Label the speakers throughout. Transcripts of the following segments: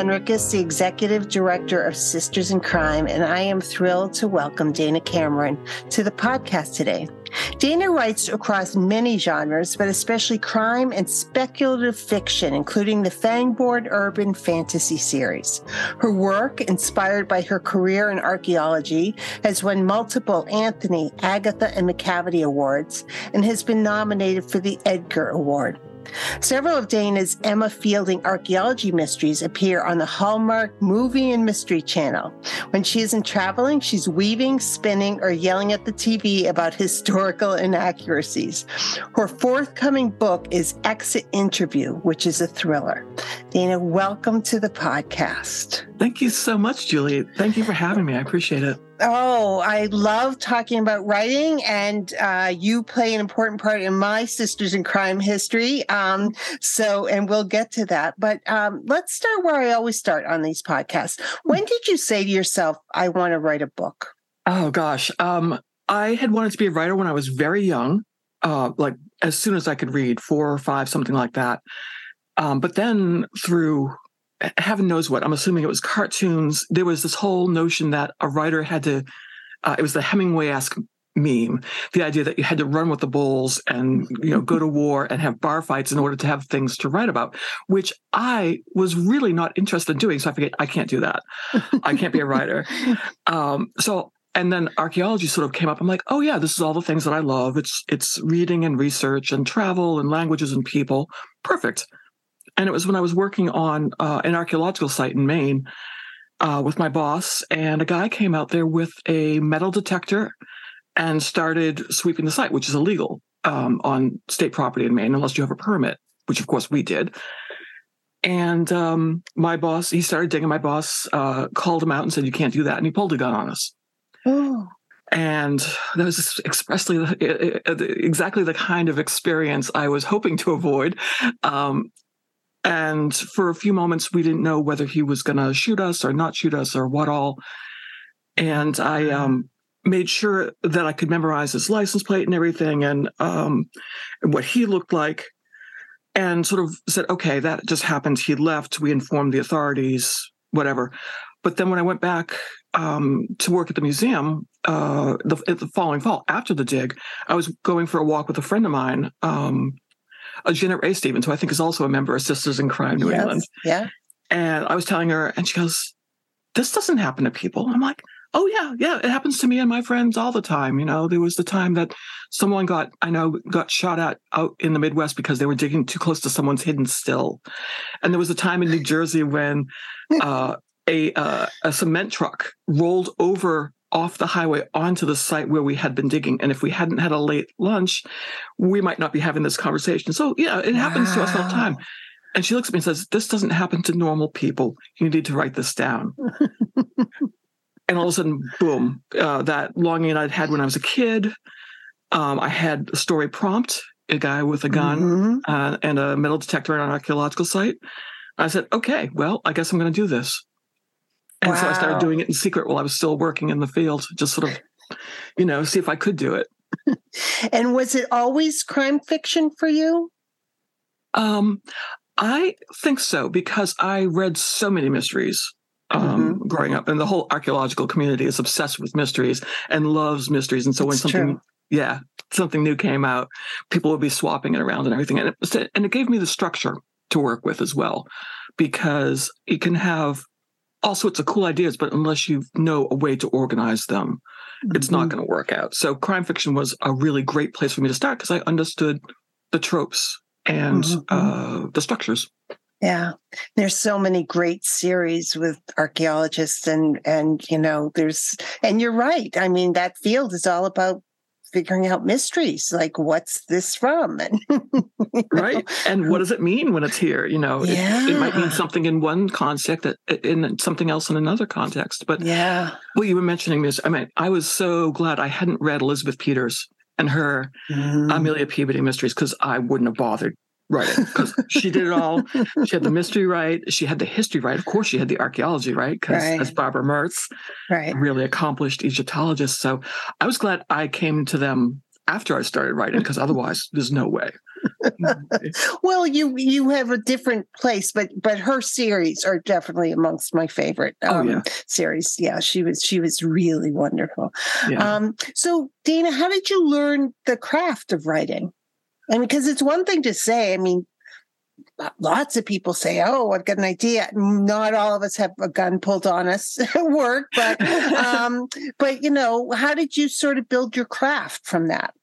Speaker 1: Hennrikus, the Executive Director of Sisters in Crime, and I am thrilled to welcome Dana Cameron to the podcast today. Dana writes across many genres, but especially crime and speculative fiction, including the Fangborn Urban Fantasy series. Her work, inspired by her career in archaeology, has won multiple Anthony, Agatha, and Macavity Awards and has been nominated for the Edgar Award. Several of Dana's Emma Fielding archaeology mysteries appear on the Hallmark Movie and Mystery Channel. When she isn't traveling, she's weaving, spinning, or yelling at the TV about historical inaccuracies. Her forthcoming book is Exit Interview, which is a thriller. Dana, welcome to the podcast.
Speaker 2: Thank you so much, Julie. Thank you for having me. I appreciate it.
Speaker 1: Oh, I love talking about writing, and uh, you play an important part in my Sisters in Crime history. Um, so, and we'll get to that. But um, let's start where I always start on these podcasts. When did you say to yourself, I want to write a book?
Speaker 2: Oh, gosh. Um, I had wanted to be a writer when I was very young, uh, like as soon as I could read, four or five, something like that. Um, but then through heaven knows what, I'm assuming it was cartoons, there was this whole notion that a writer had to, uh, it was the Hemingway esque meme, the idea that you had to run with the bulls and, you know, go to war and have bar fights in order to have things to write about, which I was really not interested in doing. So I figured I can't do that. I can't be a writer. Um, so and then archaeology sort of came up. I'm like, oh yeah, this is all the things that I love. It's it's reading and research and travel and languages and people. Perfect. And it was when I was working on uh, an archaeological site in Maine uh, with my boss, and a guy came out there with a metal detector and started sweeping the site, which is illegal um, on state property in Maine unless you have a permit, which of course we did. And um, my boss, he started digging. My boss uh, called him out and said, "You can't do that," and he pulled a gun on us. Oh. And that was expressly exactly the kind of experience I was hoping to avoid. Um, and for a few moments, we didn't know whether he was going to shoot us or not shoot us or what all. And I um, made sure that I could memorize his license plate and everything and um, what he looked like. And sort of said, okay, that just happened. He left. We informed the authorities, whatever. But then when I went back um, to work at the museum uh, the, the, following fall after the dig, I was going for a walk with a friend of mine um, uh, Janet Ray Stevens, who I think is also a member of Sisters in Crime New yes, England.
Speaker 1: Yeah.
Speaker 2: And I was telling her, and she goes, This doesn't happen to people. I'm like, Oh, yeah, yeah, it happens to me and my friends all the time. You know, there was the time that someone got, I know, got shot at out in the Midwest because they were digging too close to someone's hidden still. And there was a time in New Jersey when uh, a, uh, a cement truck rolled over off the highway onto the site where we had been digging. And if we hadn't had a late lunch, we might not be having this conversation. So, yeah, it happens to us all the time. And she looks at me and says, This doesn't happen to normal people. You need to write this down. and all of a sudden, boom, uh, that longing I'd had when I was a kid. Um, I had a story prompt, a guy with a gun mm-hmm. uh, and a metal detector at an archaeological site. I said, okay, well, I guess I'm going to do this. And wow. so I started doing it in secret while I was still working in the field, just sort of, you know, see if I could do it.
Speaker 1: and was it always crime fiction for you?
Speaker 2: Um, I think so because I read so many mysteries um, mm-hmm. growing up, and the whole archaeological community is obsessed with mysteries and loves mysteries. And so when something, true. yeah, something new came out, people would be swapping it around and everything, and it, and it gave me the structure to work with as well, because you can have all sorts of cool ideas, but unless you know a way to organize them, mm-hmm. it's not mm-hmm. going to work out. So crime fiction was a really great place for me to start because I understood the tropes and mm-hmm. uh, the structures.
Speaker 1: Yeah, there's so many great series with archaeologists, and and you know, there's and you're right. I mean, that field is all about figuring out mysteries like what's this from? And
Speaker 2: right. and what does it mean when it's here? You know yeah. it, it, might mean something in one context in something else in another context but
Speaker 1: yeah.
Speaker 2: well you were mentioning this i mean i was so glad i hadn't read elizabeth peters and her mm. amelia peabody mysteries because i wouldn't have bothered writing because she did it all. She had the mystery right. She had the history right. Of course, she had the archaeology right because right. as Barbara Mertz,
Speaker 1: right.
Speaker 2: really accomplished Egyptologist. So I was glad I came to them after I started writing because otherwise, there's no way.
Speaker 1: well, you you have a different place, but but her series are definitely amongst my favorite
Speaker 2: oh, um, oh, yeah.
Speaker 1: series. Yeah, she was she was really wonderful. Yeah. Um, so, Dana, how did you learn the craft of writing? I mean, because it's one thing to say, I mean, lots of people say, "Oh, I've got an idea." Not all of us have a gun pulled on us at work, but um, but you know, how did you sort of build your craft from that?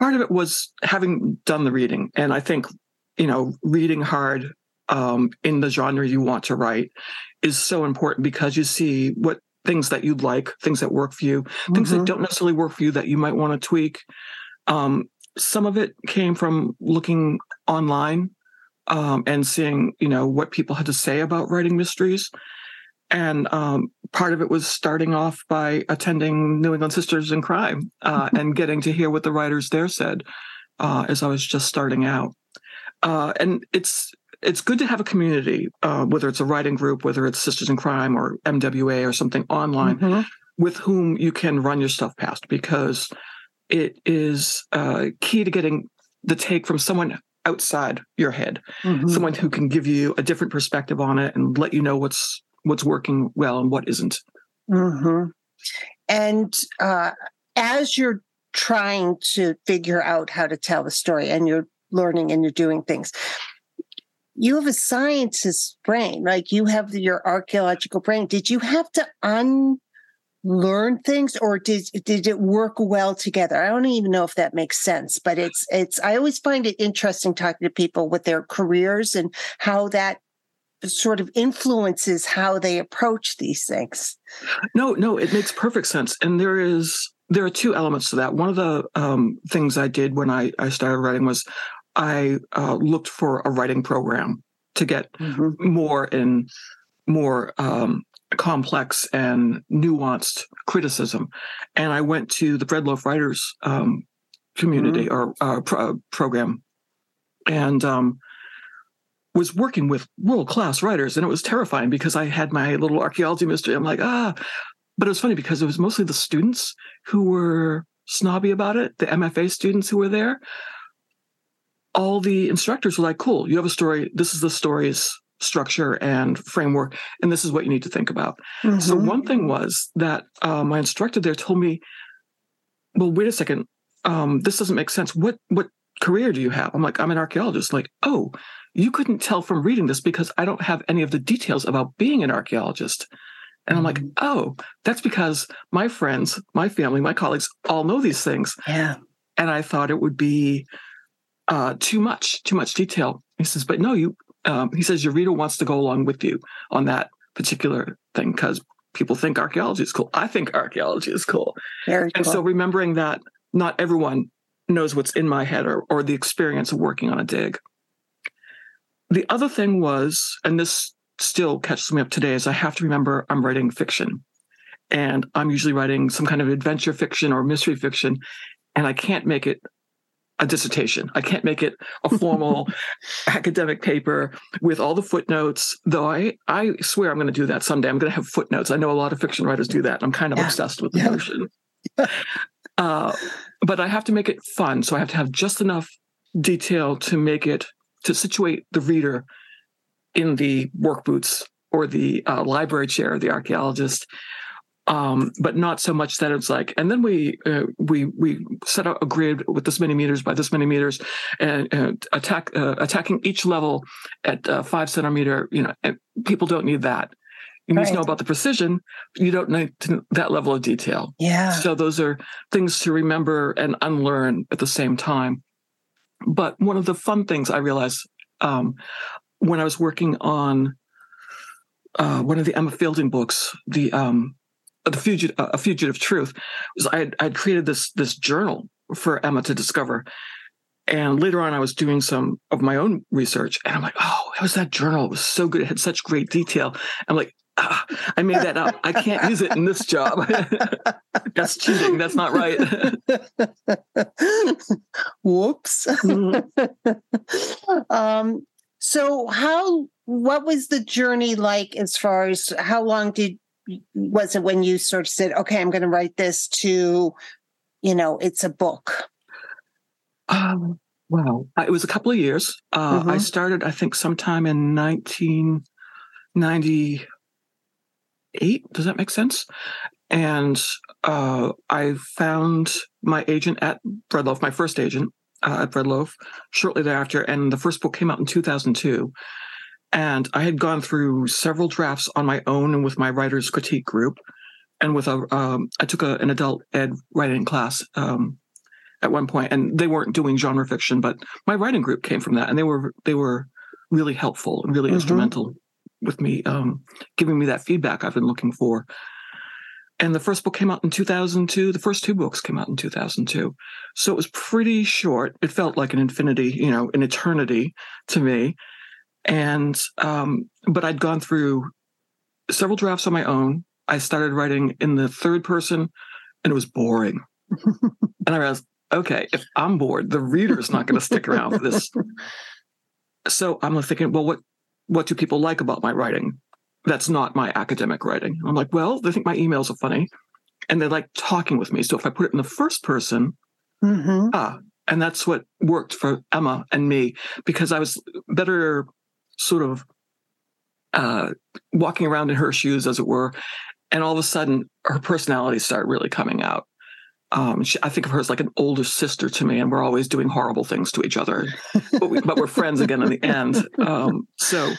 Speaker 2: Part of it was having done the reading, and I think you know, reading hard um, in the genre you want to write is so important because you see what things that you like, things that work for you, mm-hmm. things that mm-hmm. don't necessarily work for you that you might want to tweak. Um, some of it came from looking online um, and seeing, you know, what people had to say about writing mysteries. And um, part of it was starting off by attending New England Sisters in Crime uh, and getting to hear what the writers there said uh, as I was just starting out. Uh, and it's it's good to have a community, uh, whether it's a writing group, whether it's Sisters in Crime or MWA or something online, mm-hmm. with whom you can run your stuff past because it is uh, key to getting the take from someone outside your head, mm-hmm. someone who can give you a different perspective on it and let you know what's what's working well and what isn't.
Speaker 1: Mm-hmm. And uh, as you're trying to figure out how to tell the story, and you're learning and you're doing things, you have a scientist's brain, like you have your archaeological brain. Did you have to un learn things or did did it work well together? I don't even know if that makes sense but it's it's i always find it interesting talking to people with their careers and how that sort of influences how they approach these things.
Speaker 2: No no it makes perfect sense and there is there are two elements to that. One of the um, things i did when i i started writing was i uh, looked for a writing program to get mm-hmm. more and more um, complex and nuanced criticism. And I went to the Breadloaf Writers um, community mm-hmm. or uh, pro- program and um, was working with world class writers. And it was terrifying because I had my little archaeology mystery. I'm like, ah, but it was funny because it was mostly the students who were snobby about it, the MFA students who were there. All the instructors were like, cool, you have a story. This is the stories structure and framework and this is what you need to think about mm-hmm. so one thing was that uh, my instructor there told me well wait a second um, this doesn't make sense what what career do you have i'm like i'm an archaeologist like oh you couldn't tell from reading this because i don't have any of the details about being an archaeologist and I'm like, mm-hmm. oh, that's because my friends, my family, my colleagues all know these things.
Speaker 1: Yeah.
Speaker 2: And I thought it would be uh, too much, too much detail. He says, but no, you um, he says your reader wants to go along with you on that particular thing because people think archaeology is cool. I think archaeology is cool.
Speaker 1: Very
Speaker 2: and
Speaker 1: cool.
Speaker 2: so remembering that not everyone knows what's in my head or, or the experience of working on a dig. The other thing was, and this still catches me up today, is I have to remember I'm writing fiction. And I'm usually writing some kind of adventure fiction or mystery fiction. And I can't make it a dissertation. I can't make it a formal academic paper with all the footnotes, though I, I swear I'm going to do that someday. I'm going to have footnotes. I know a lot of fiction writers do that. I'm kind of yeah. obsessed with the yeah. notion. uh, but I have to make it fun. So I have to have just enough detail to make it, to situate the reader in the work boots or the uh, library chair of the archaeologist um, but not so much that it's like. And then we uh, we we set out a grid with this many meters by this many meters, and, attack uh, attacking each level at uh, five centimeter. You know, people don't need that. You need to know about the precision. You don't need to, that level of detail.
Speaker 1: Yeah.
Speaker 2: So those are things to remember and unlearn at the same time. But one of the fun things I realized um, when I was working on uh, one of the Emma Fielding books, the um, the fugitive, a fugitive truth, was I had, I'd created this this journal for Emma to discover, and later on, I was doing some of my own research, and I'm like, oh, it was that journal. It was so good. It had such great detail. I'm like, ah, I made that up. I can't use it in this job. That's cheating. That's not right.
Speaker 1: Whoops. Mm-hmm. um, so, how? What was the journey like? As far as how long did was it when you sort of said, "Okay, I'm going to write this," to, you know, it's a book.
Speaker 2: Um, wow. It was a couple of years. Uh, mm-hmm. I started, I think, sometime in 1998. Does that make sense? And uh, I found my agent at Breadloaf, my first agent uh, at Breadloaf, shortly thereafter. And the first book came out in 2002. And I had gone through several drafts on my own and with my writer's critique group. And with a, um, I took a, an adult ed writing class um, at one point, and they weren't doing genre fiction, but my writing group came from that, and they were they were really helpful and really mm-hmm. instrumental with me um, giving me that feedback I've been looking for. And the first book came out in 2002. The first two books came out in 2002. So it was pretty short. It felt like an infinity, you know, an eternity to me. And, um, but I'd gone through several drafts on my own. I started writing in the third person and it was boring. and I realized, okay, if I'm bored, the reader's not going to stick around for this. So I'm thinking, well, what what do people like about my writing? That's not my academic writing. I'm like, well, they think my emails are funny, and they like talking with me. So if I put it in the first person, mm-hmm. ah, and that's what worked for Emma and me because I was better, sort of, uh, walking around in her shoes, as it were, and all of a sudden her personality started really coming out um, she, I think of her as like an older sister to me, and we're always doing horrible things to each other, but, we, are friends again in the end. Um, so,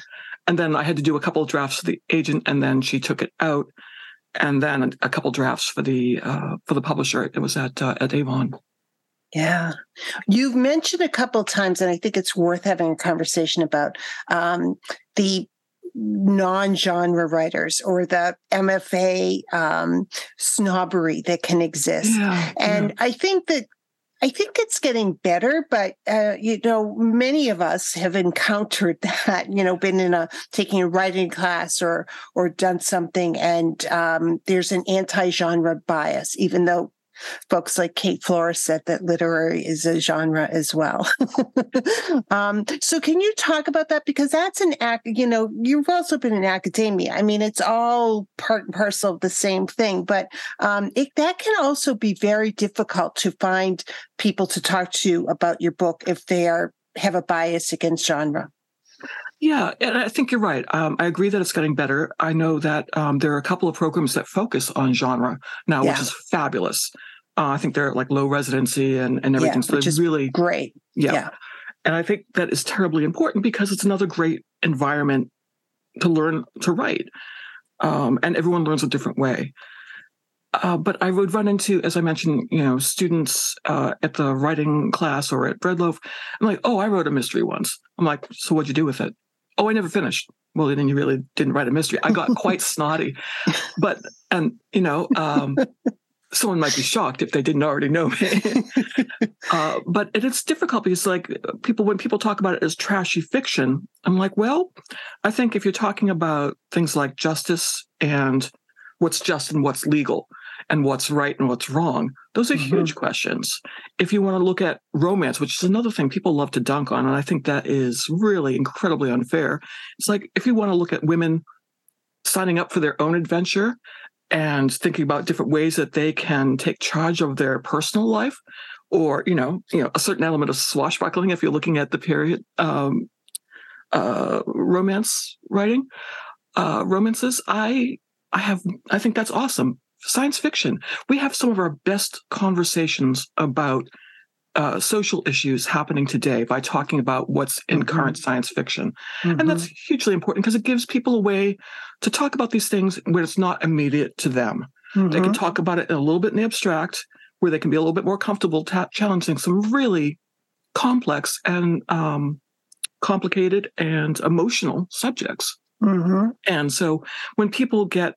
Speaker 2: and then I had to do a couple of drafts for the agent, and then she took it out, and then a couple drafts for the uh, for the publisher. It was at uh, at Avon.
Speaker 1: Yeah, you've mentioned a couple times, and I think it's worth having a conversation about um, the non-genre writers or the MFA um, snobbery that can exist. Yeah, and yeah. I think that I think it's getting better, but uh, you know, many of us have encountered that. You know, been in a taking a writing class or or done something, and um, there's an anti-genre bias, even though folks like Kate Flores said that literary is a genre as well. um, so, can you talk about that? Because that's an act, you know, you've also been in academia. I mean, it's all part and parcel of the same thing, but um, it, that can also be very difficult to find people to talk to about your book if they are have a bias against genre.
Speaker 2: Yeah, and I think you're right. Um, I agree that it's getting better. I know that um, there are a couple of programs that focus on genre now, yeah. which is fabulous. Uh, I think they're like low residency and, and everything.
Speaker 1: Yeah, so which is really great.
Speaker 2: Yeah. yeah. And I think that is terribly important because it's another great environment to learn to write. Um, and everyone learns a different way. Uh, but I would run into, as I mentioned, you know, students uh, at the writing class or at Breadloaf. I'm like, oh, I wrote a mystery once. I'm like, so what'd you do with it? Oh, I never finished. Well, then you really didn't write a mystery. I got quite snotty, but and you know, um, someone might be shocked if they didn't already know me. uh, but it's difficult because, like, people when people talk about it as trashy fiction, I'm like, well, I think if you're talking about things like justice and what's just and what's legal, and what's right and what's wrong? Those are mm-hmm. huge questions. If you want to look at romance, which is another thing people love to dunk on, and I think that is really incredibly unfair. It's like if you want to look at women signing up for their own adventure and thinking about different ways that they can take charge of their personal life or you know you know a certain element of swashbuckling if you're looking at the period um, uh, romance writing uh, romances i i have i think that's awesome science fiction. We have some of our best conversations about uh, social issues happening today by talking about what's in mm-hmm. current science fiction. Mm-hmm. And that's hugely important because it gives people a way to talk about these things where it's not immediate to them. Mm-hmm. They can mm-hmm. talk about it a little bit in the abstract, where they can be a little bit more comfortable ta- challenging some really complex and um, complicated and emotional subjects. Mm-hmm. And so when people get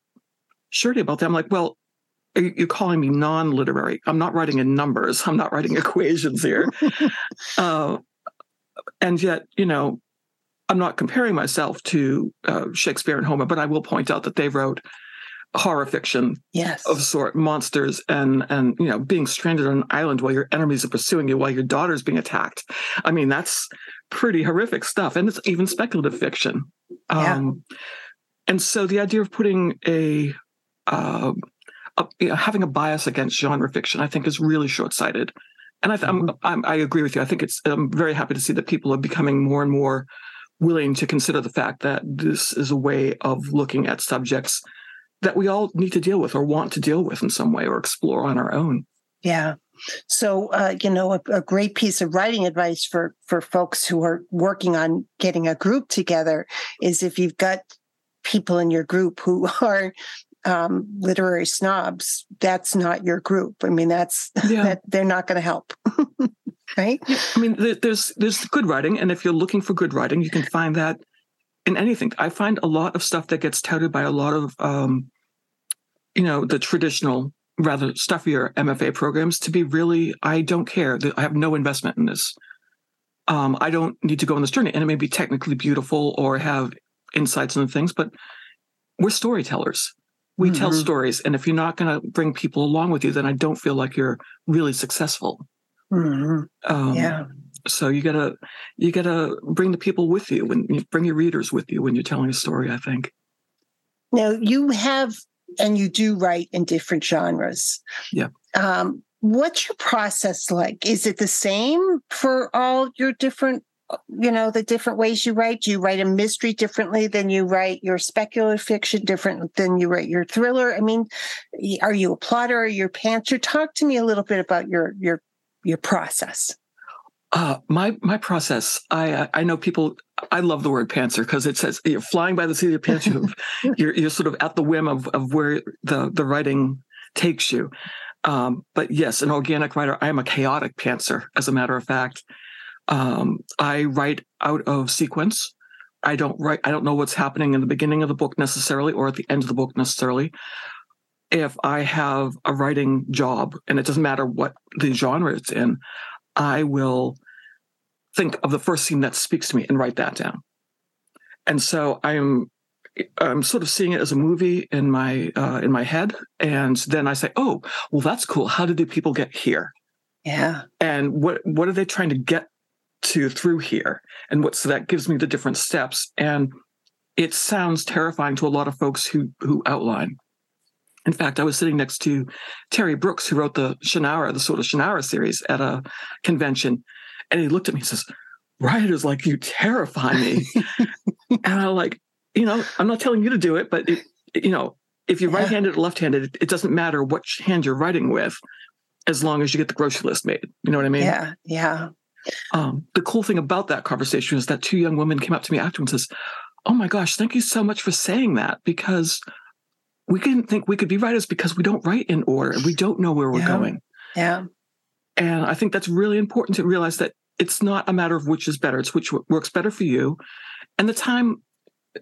Speaker 2: surety about that. I'm like, well, you're calling me non-literary. I'm not writing in numbers. I'm not writing equations here. uh, and yet, you know, I'm not comparing myself to uh, Shakespeare and Homer, but I will point out that they wrote horror fiction
Speaker 1: yes.
Speaker 2: of sort, monsters and and you know being stranded on an island while your enemies are pursuing you while your daughter's being attacked. I mean, that's pretty horrific stuff, and it's even speculative fiction.
Speaker 1: Yeah.
Speaker 2: Um, and so the idea of putting a, uh, a you know, having a bias against genre fiction, I think, is really short sighted. And I, mm-hmm. I'm, I'm, I agree with you. I think it's. I'm very happy to see that people are becoming more and more willing to consider the fact that this is a way of looking at subjects that we all need to deal with or want to deal with in some way or explore on our own.
Speaker 1: Yeah. So, uh, you know, a, a, great piece of writing advice for for folks who are working on getting a group together is if you've got people in your group who are um, literary snobs, that's not your group. I mean, that's yeah. that they're not going to help. right?
Speaker 2: I mean, there's there's good writing, and if you're looking for good writing, you can find that in anything. I find a lot of stuff that gets touted by a lot of, um, you know, the traditional, rather stuffier MFA programs to be really, I don't care. I have no investment in this. Um, I don't need to go on this journey, and it may be technically beautiful or have insights and things, but we're storytellers. We mm-hmm. tell stories, and if you're not going to bring people along with you, then I don't feel like you're really successful.
Speaker 1: Mm-hmm. Um, yeah.
Speaker 2: So you gotta you gotta bring the people with you and you bring your readers with you when you're telling a story. I think.
Speaker 1: Now you have and you do write in different genres.
Speaker 2: Yeah.
Speaker 1: Um, what's your process like? Is it the same for all your different you know the different ways you write do you write a mystery differently than you write your speculative fiction different than you write your thriller i mean are you a plotter or your pantser talk to me a little bit about your your your process
Speaker 2: uh, my my process. I I know people. I love the word pantser because it says you're flying by the seat of your pants. you're you're sort of at the whim of of where the the writing takes you. Um, but yes, an organic writer. I am a chaotic pantser. As a matter of fact, um, I write out of sequence. I don't write. I don't know what's happening in the beginning of the book necessarily, or at the end of the book necessarily. If I have a writing job, and it doesn't matter what the genre it's in, I will think of the first scene that speaks to me and write that down. And so I'm I'm sort of seeing it as a movie in my uh, in my head, and then I say, "Oh, well, that's cool. How did the people get here?
Speaker 1: Yeah,
Speaker 2: and what what are they trying to get to through here? And what so that gives me the different steps. And it sounds terrifying to a lot of folks who who outline. In fact, I was sitting next to Terry Brooks, who wrote the Shannara, the sort of Shannara series at a convention. And he looked at me and says, Writers like you terrify me. and I'm like, you know, I'm not telling you to do it, but it, you know, if you're right-handed or left-handed, it, it, doesn't matter which hand you're writing with, as long as you get the grocery list made. You know what I mean?
Speaker 1: Yeah, yeah.
Speaker 2: Um, the cool thing about that conversation is that two young women came up to me after and says, "Oh my gosh, thank you so much for saying that because we didn't think we could be writers because we don't write in order and we don't know where we're
Speaker 1: yeah.
Speaker 2: going.
Speaker 1: Yeah.
Speaker 2: And I think that's really important to realize that it's not a matter of which is better, it's which works better for you. And the time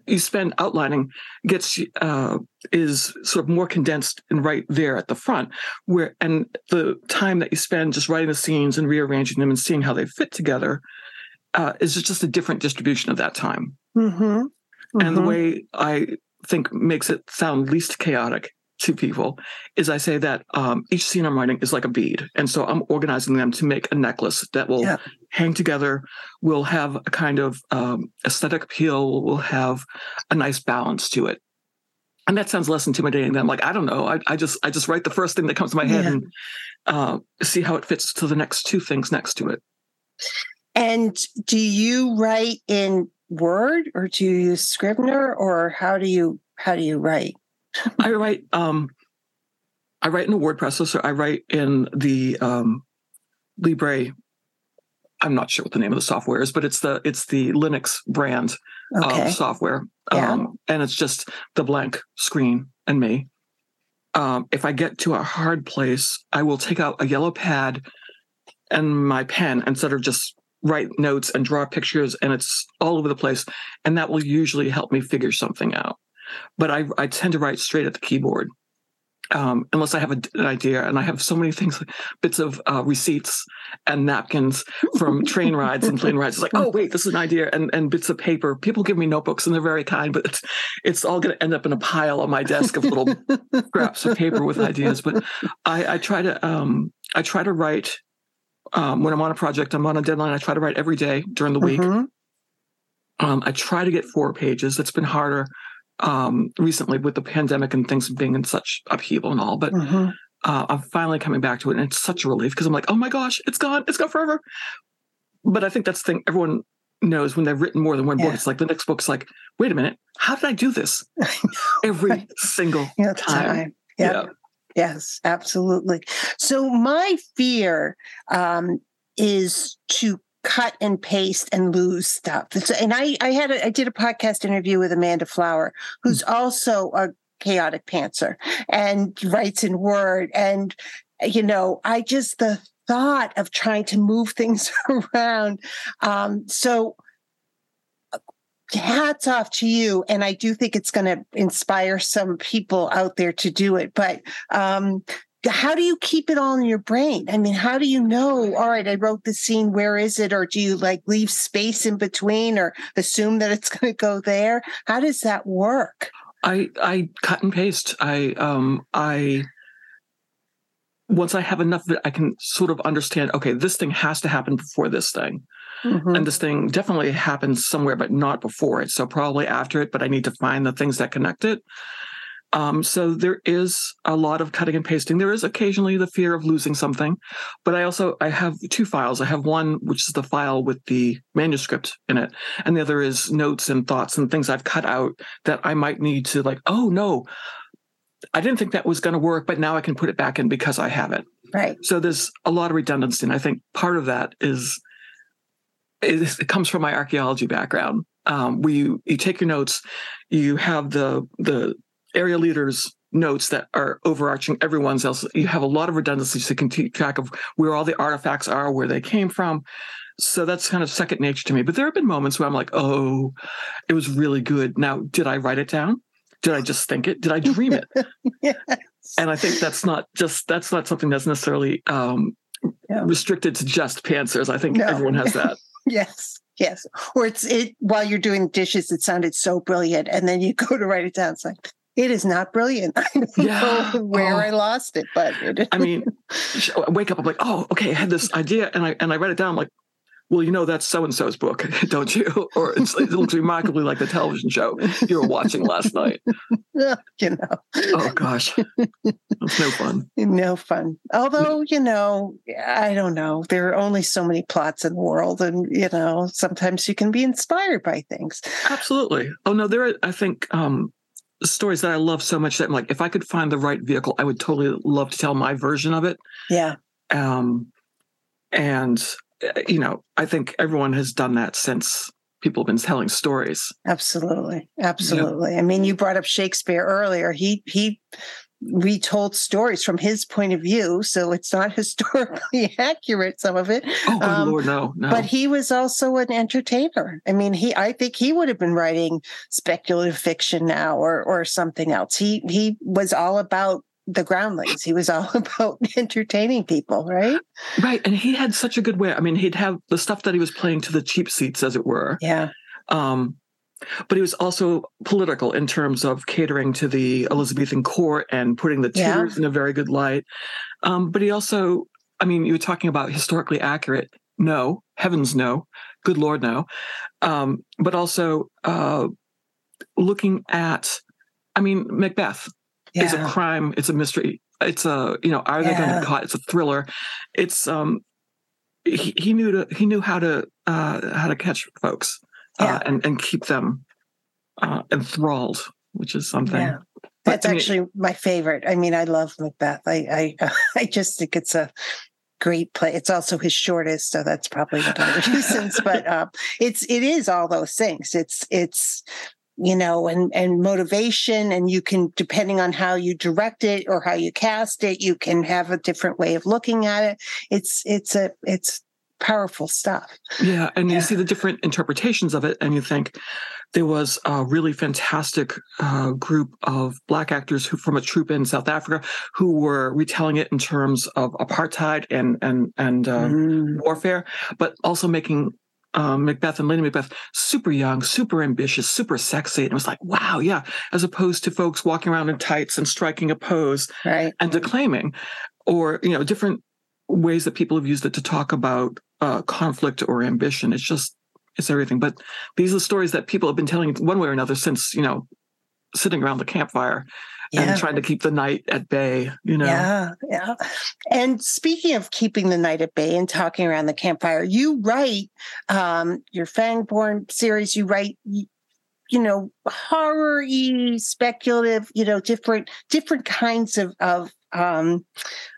Speaker 2: you spend outlining gets uh, is sort of more condensed and right there at the front where and the time that you spend just writing the scenes and rearranging them and seeing how they fit together uh, is just a different distribution of that time
Speaker 1: mm-hmm. Mm-hmm.
Speaker 2: and the mm-hmm. way i think makes it sound least chaotic to people is I say that um, each scene I'm writing is like a bead. And so I'm organizing them to make a necklace that will yeah. hang together, will have a kind of um, aesthetic appeal, will have a nice balance to it. And that sounds less intimidating than like, I don't know. I, I just I just write the first thing that comes to my head yeah. and uh, see how it fits to the next two things next to it.
Speaker 1: And do you write in Word or do you use Scrivener or how do you how do you write?
Speaker 2: I write um I write in a word processor. I write in the um Libre I'm not sure what the name of the software is, but it's the it's the Linux brand okay. of software.
Speaker 1: Yeah.
Speaker 2: Um, and it's just the blank screen and me. Um, if I get to a hard place, I will take out a yellow pad and my pen instead of just write notes and draw pictures and it's all over the place and that will usually help me figure something out but i, I tend to write straight at the keyboard um, unless I have a, an idea. And I have so many things, bits of uh, receipts and napkins from train rides and plane rides. It's like, oh wait, this is an idea, and and bits of paper. People give me notebooks, and they're very kind, but it's it's all going to end up in a pile on my desk of little scraps of paper with ideas. But I, I try to um, I try to write um, when I'm on a project. I'm on a deadline. I try to write every day during the week.
Speaker 1: Mhm.
Speaker 2: Um, I try to get four pages. It's been harder um, recently with the pandemic and things being in such upheaval and all, but
Speaker 1: Mhm.
Speaker 2: uh, I'm finally coming back to it, and it's such a relief because I'm like, oh my gosh, it's gone, it's gone forever. But I think that's the thing everyone knows when they've written more than one book. It's like the next book's like, wait a minute, how did I do this every single
Speaker 1: Yeah,
Speaker 2: time?
Speaker 1: time. Yeah. Yes, absolutely. So my fear um, is to cut and paste and lose stuff. And I, I had, a, I did a podcast interview with Amanda Flower, who's also a chaotic pantser and writes in Word. And you know, I just the thought of trying to move things around. Um, so hats off to you and i do think it's going to inspire some people out there to do it but um how do you keep it all in your brain i mean how do you know all right i wrote the scene where is it or do you like leave space in between or assume that it's going to go there how does that work
Speaker 2: I I cut and paste. I um I once I have enough of it, I can sort of understand. Okay, this thing has to happen before this thing,
Speaker 1: Mhm.
Speaker 2: and this thing definitely happens somewhere, but not before it. So probably after it. But I need to find the things that connect it. Um, so there is a lot of cutting and pasting. There is occasionally the fear of losing something, but I also I have two files. I have one which is the file with the manuscript in it, and the other is notes and thoughts and things I've cut out that I might need to like. Oh no, I didn't think that was going to work, but now I can put it back in because I have it.
Speaker 1: right
Speaker 2: So there's a lot of redundancy, and I think part of that is, is it comes from my archaeology background. Um, where you you take your notes, you have the the area leaders notes that are overarching everyone's else. You have a lot of redundancies to keep track of where all the artifacts are, where they came from. So that's kind of second nature to me. But there have been moments where I'm like, oh, it was really good. Now, did I write it down? Did I just think it? Did I dream it?
Speaker 1: yes.
Speaker 2: and I think that's not just that's not something that's necessarily um,
Speaker 1: Yeah.
Speaker 2: restricted to just pantsers. I think
Speaker 1: No.
Speaker 2: everyone has that.
Speaker 1: yes yes or it's it while you're doing dishes it sounded so brilliant and then you go to write it down it's like it is not brilliant i don't
Speaker 2: Yeah.
Speaker 1: know where
Speaker 2: Oh.
Speaker 1: i lost it but it,
Speaker 2: I mean, I wake up, I'm like, oh, okay, I had this idea, and I and I write it down. I'm like, well, you know, that's so and so's book, don't you? Or it's, it looks remarkably like the television show you were watching last night.
Speaker 1: you know
Speaker 2: Oh gosh, it's no fun.
Speaker 1: no fun although you know i don't know there are only so many plots in the world and you know sometimes you can be inspired by things
Speaker 2: Absolutely. Oh no, there are. I think um, stories that I love so much that I'm like, if I could find the right vehicle, I would totally love to tell my version of it.
Speaker 1: yeah.
Speaker 2: Um, and uh, you know i think everyone has done that since people have been telling stories.
Speaker 1: Absolutely. Absolutely. I mean you brought up shakespeare earlier. He he retold stories from his point of view so it's not historically accurate some of it
Speaker 2: oh
Speaker 1: Um,
Speaker 2: lord no no.
Speaker 1: but he was also an entertainer. I mean he i think he would have been writing speculative fiction now or or something else. He he was all about the groundlings. He was all about entertaining people right?
Speaker 2: Right and he had such a good way. I mean he'd have the stuff that he was playing to the cheap seats as it were.
Speaker 1: Yeah.
Speaker 2: Um, but he was also political in terms of catering to the elizabethan court and putting the
Speaker 1: Yeah.
Speaker 2: tudors in a very good light. Um, but he also i mean you were talking about historically accurate no heavens no good lord no. Um, but also uh, looking at i mean macbeth is a crime it's a mystery it's a you know are they going to
Speaker 1: Yeah.
Speaker 2: be caught it's a thriller. It's um he, he knew to he knew how to uh how to catch folks
Speaker 1: Yeah.
Speaker 2: uh, and and keep them uh enthralled which is something
Speaker 1: Yeah.
Speaker 2: But,
Speaker 1: That's
Speaker 2: I mean-
Speaker 1: actually my favorite. I mean, I love Macbeth. I I I just think it's a great play. It's also his shortest, so that's probably one of the reasons. But um, it's it is all those things. It's it's you know, and and motivation, and you can depending on how you direct it or how you cast it, you can have a different way of looking at it. It's it's a it's powerful stuff.
Speaker 2: Yeah, and yeah. you see the different interpretations of it, and you think there was a really fantastic uh, group of black actors who, from a troupe in South Africa, who were retelling it in terms of apartheid and and and uh, mm. warfare, but also making um, Macbeth and Lady Macbeth super young, super ambitious, super sexy. And it was like, wow, yeah, as opposed to folks walking around in tights and striking a pose
Speaker 1: right.
Speaker 2: and declaiming, or you know, different ways that people have used it to talk about uh, conflict or ambition. It's just it's everything. But these are the stories that people have been telling one way or another since you know sitting around the campfire yeah. and trying to keep the night at bay, you know.
Speaker 1: Yeah, yeah. And speaking of keeping the night at bay and talking around the campfire, you write um, your Fangborn series. You write, you know, horror-y, speculative, you know, different different kinds of of um,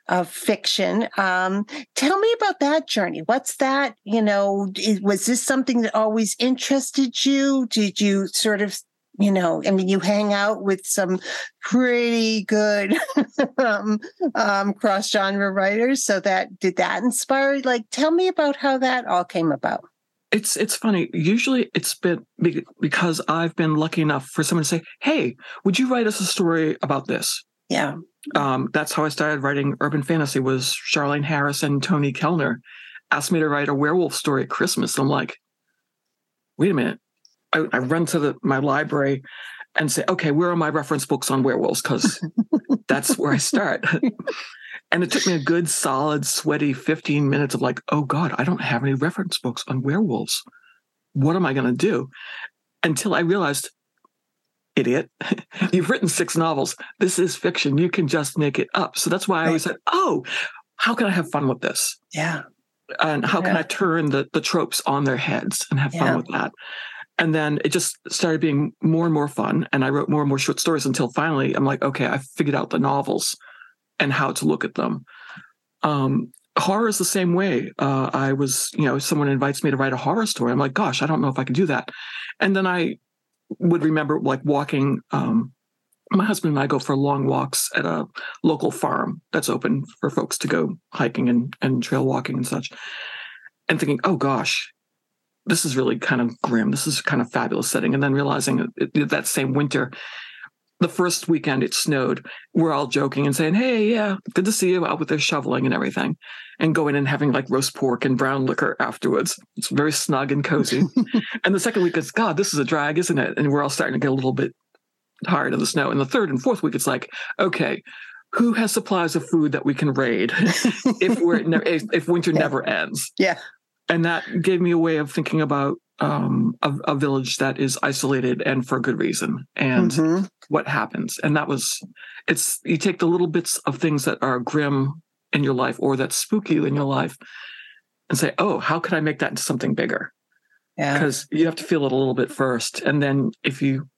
Speaker 1: of fiction. Um, tell me about that journey. What's that? You know, was this something that always interested you? Did you sort of you know, I mean, you hang out with some pretty good um, um, cross genre writers. So that did that inspire? Like, tell me about how that all came about.
Speaker 2: It's it's funny. Usually, it's been because I've been lucky enough for someone to say, "Hey, would you write us a story about this?"
Speaker 1: Yeah.
Speaker 2: Um, that's how I started writing urban fantasy. Was Charlaine Harris and Toni Kelner asked me to write a werewolf story at Christmas? I'm like, wait a minute I, I run to the, my library and say, okay, where are my reference books on werewolves? Because that's where I start. and it took me a good, solid, sweaty 15 minutes of like, oh God, I don't have any reference books on werewolves. What am I going to do? Until I realized, idiot, you've written six novels. This is fiction. You can just make it up. So that's why I always said, oh, how can I have fun with this?
Speaker 1: Yeah.
Speaker 2: And how yeah. can I turn the, the tropes on their heads and have fun with that? And then it just started being more and more fun. And I wrote more and more short stories until finally I'm like, okay, I figured out the novels and how to look at them. Um, horror is the same way. Uh, I was, you know, someone invites me to write a horror story. I'm like, gosh, I don't know if I can do that. And then I would remember like walking. Um, my husband and I go for long walks at a local farm that's open for folks to go hiking and, and trail walking and such. And thinking, oh gosh, this is really kind of grim. This is kind of fabulous setting. And then realizing that, that same winter, the first weekend it snowed, we're all joking and saying, Hey, yeah, good to see you out with their shoveling and everything. And going and having like roast pork and brown liquor afterwards. It's very snug and cozy. and the second week is, God, this is a drag, isn't it? And we're all starting to get a little bit tired of the snow. And the third and fourth week, it's like, okay, who has supplies of food that we can raid if we're if, if winter yeah. never ends?
Speaker 1: Yeah
Speaker 2: and that gave me a way of thinking about um, a, a, village that is isolated and for a good reason and mm-hmm. what happens. And that was it's you take the little bits of things that are grim in your life or that spook you in your life and say oh how could i make that into something bigger?
Speaker 1: Yeah.
Speaker 2: Because you have to feel it a little bit first. And then if you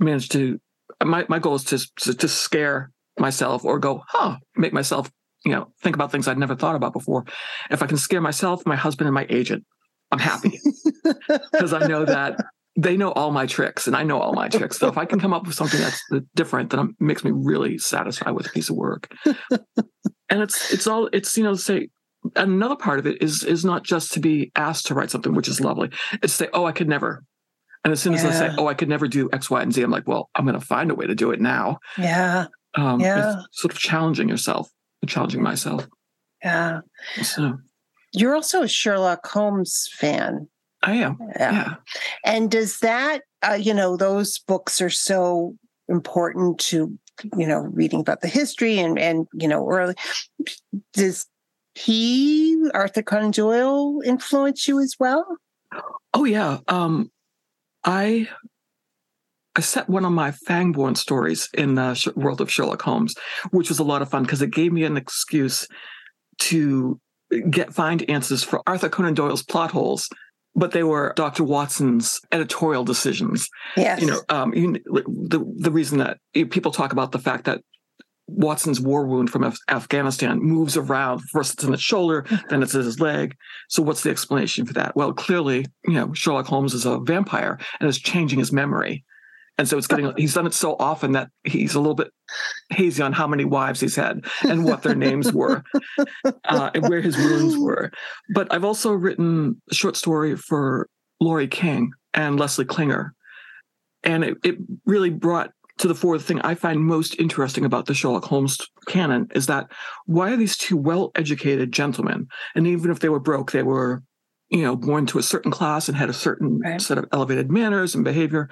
Speaker 2: manage to my, my goal is to, to to scare myself or go huh make myself you know, think about things I'd never thought about before. If I can scare myself, my husband, and my agent, I'm happy because I know that they know all my tricks and I know all my tricks. So if I can come up with something that's different, then it makes me really satisfied with a piece of work. and it's it's all it's you know say another part of it is is not just to be asked to write something, which is lovely. It's to say, oh, I could never. And as soon as yeah. I say, oh, I could never do X, Y, and Z, I'm like, well, I'm going to find a way to do it now.
Speaker 1: Yeah.
Speaker 2: Um,
Speaker 1: yeah.
Speaker 2: sort of challenging yourself challenging myself.
Speaker 1: Yeah.
Speaker 2: So
Speaker 1: you're also a Sherlock Holmes fan.
Speaker 2: I am. Yeah. yeah.
Speaker 1: And does that, uh, you know, those books are so important to, you know, reading about the history and, and, you know, early. Does he, Arthur Conan Doyle, influence you as well?
Speaker 2: Oh, yeah. Um, I I set one of my Fangborn stories in the world of Sherlock Holmes, which was a lot of fun because it gave me an excuse to get find answers for Arthur Conan Doyle's plot holes, but they were Dr. Watson's editorial decisions.
Speaker 1: Yes.
Speaker 2: You know, um, you, the the reason that people talk about the fact that Watson's war wound from Af- Afghanistan moves around. First, it's in his shoulder, then it's in his leg. So, what's the explanation for that? Well, clearly, you know, Sherlock Holmes is a vampire and is changing his memory And so it's getting, he's done it so often that he's a little bit hazy on how many wives he's had and what their names were uh, and where his wounds were. But I've also written a short story for Laurie King and Leslie Klinger. And it, it really brought to the fore the thing I find most interesting about the Sherlock Holmes canon is that why are these two well educated gentlemen? And even if they were broke, they were, you know, born to a certain class and had a certain right. set of elevated manners and behavior.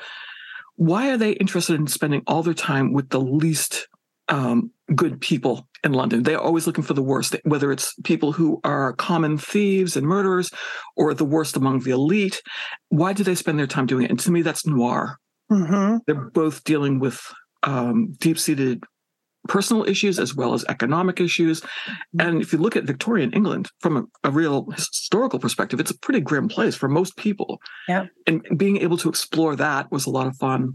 Speaker 2: Why are they interested in spending all their time with the least um, good people in London? They're always looking for the worst, whether it's people who are common thieves and murderers or the worst among the elite. Why do they spend their time doing it? And to me, that's noir. Mm-hmm. They're both dealing with um, deep seated personal issues as well as economic issues. Mm-hmm. And if you look at Victorian England from a, a, real historical perspective, it's a pretty grim place for most people.
Speaker 1: Yeah.
Speaker 2: And being able to explore that was a lot of fun.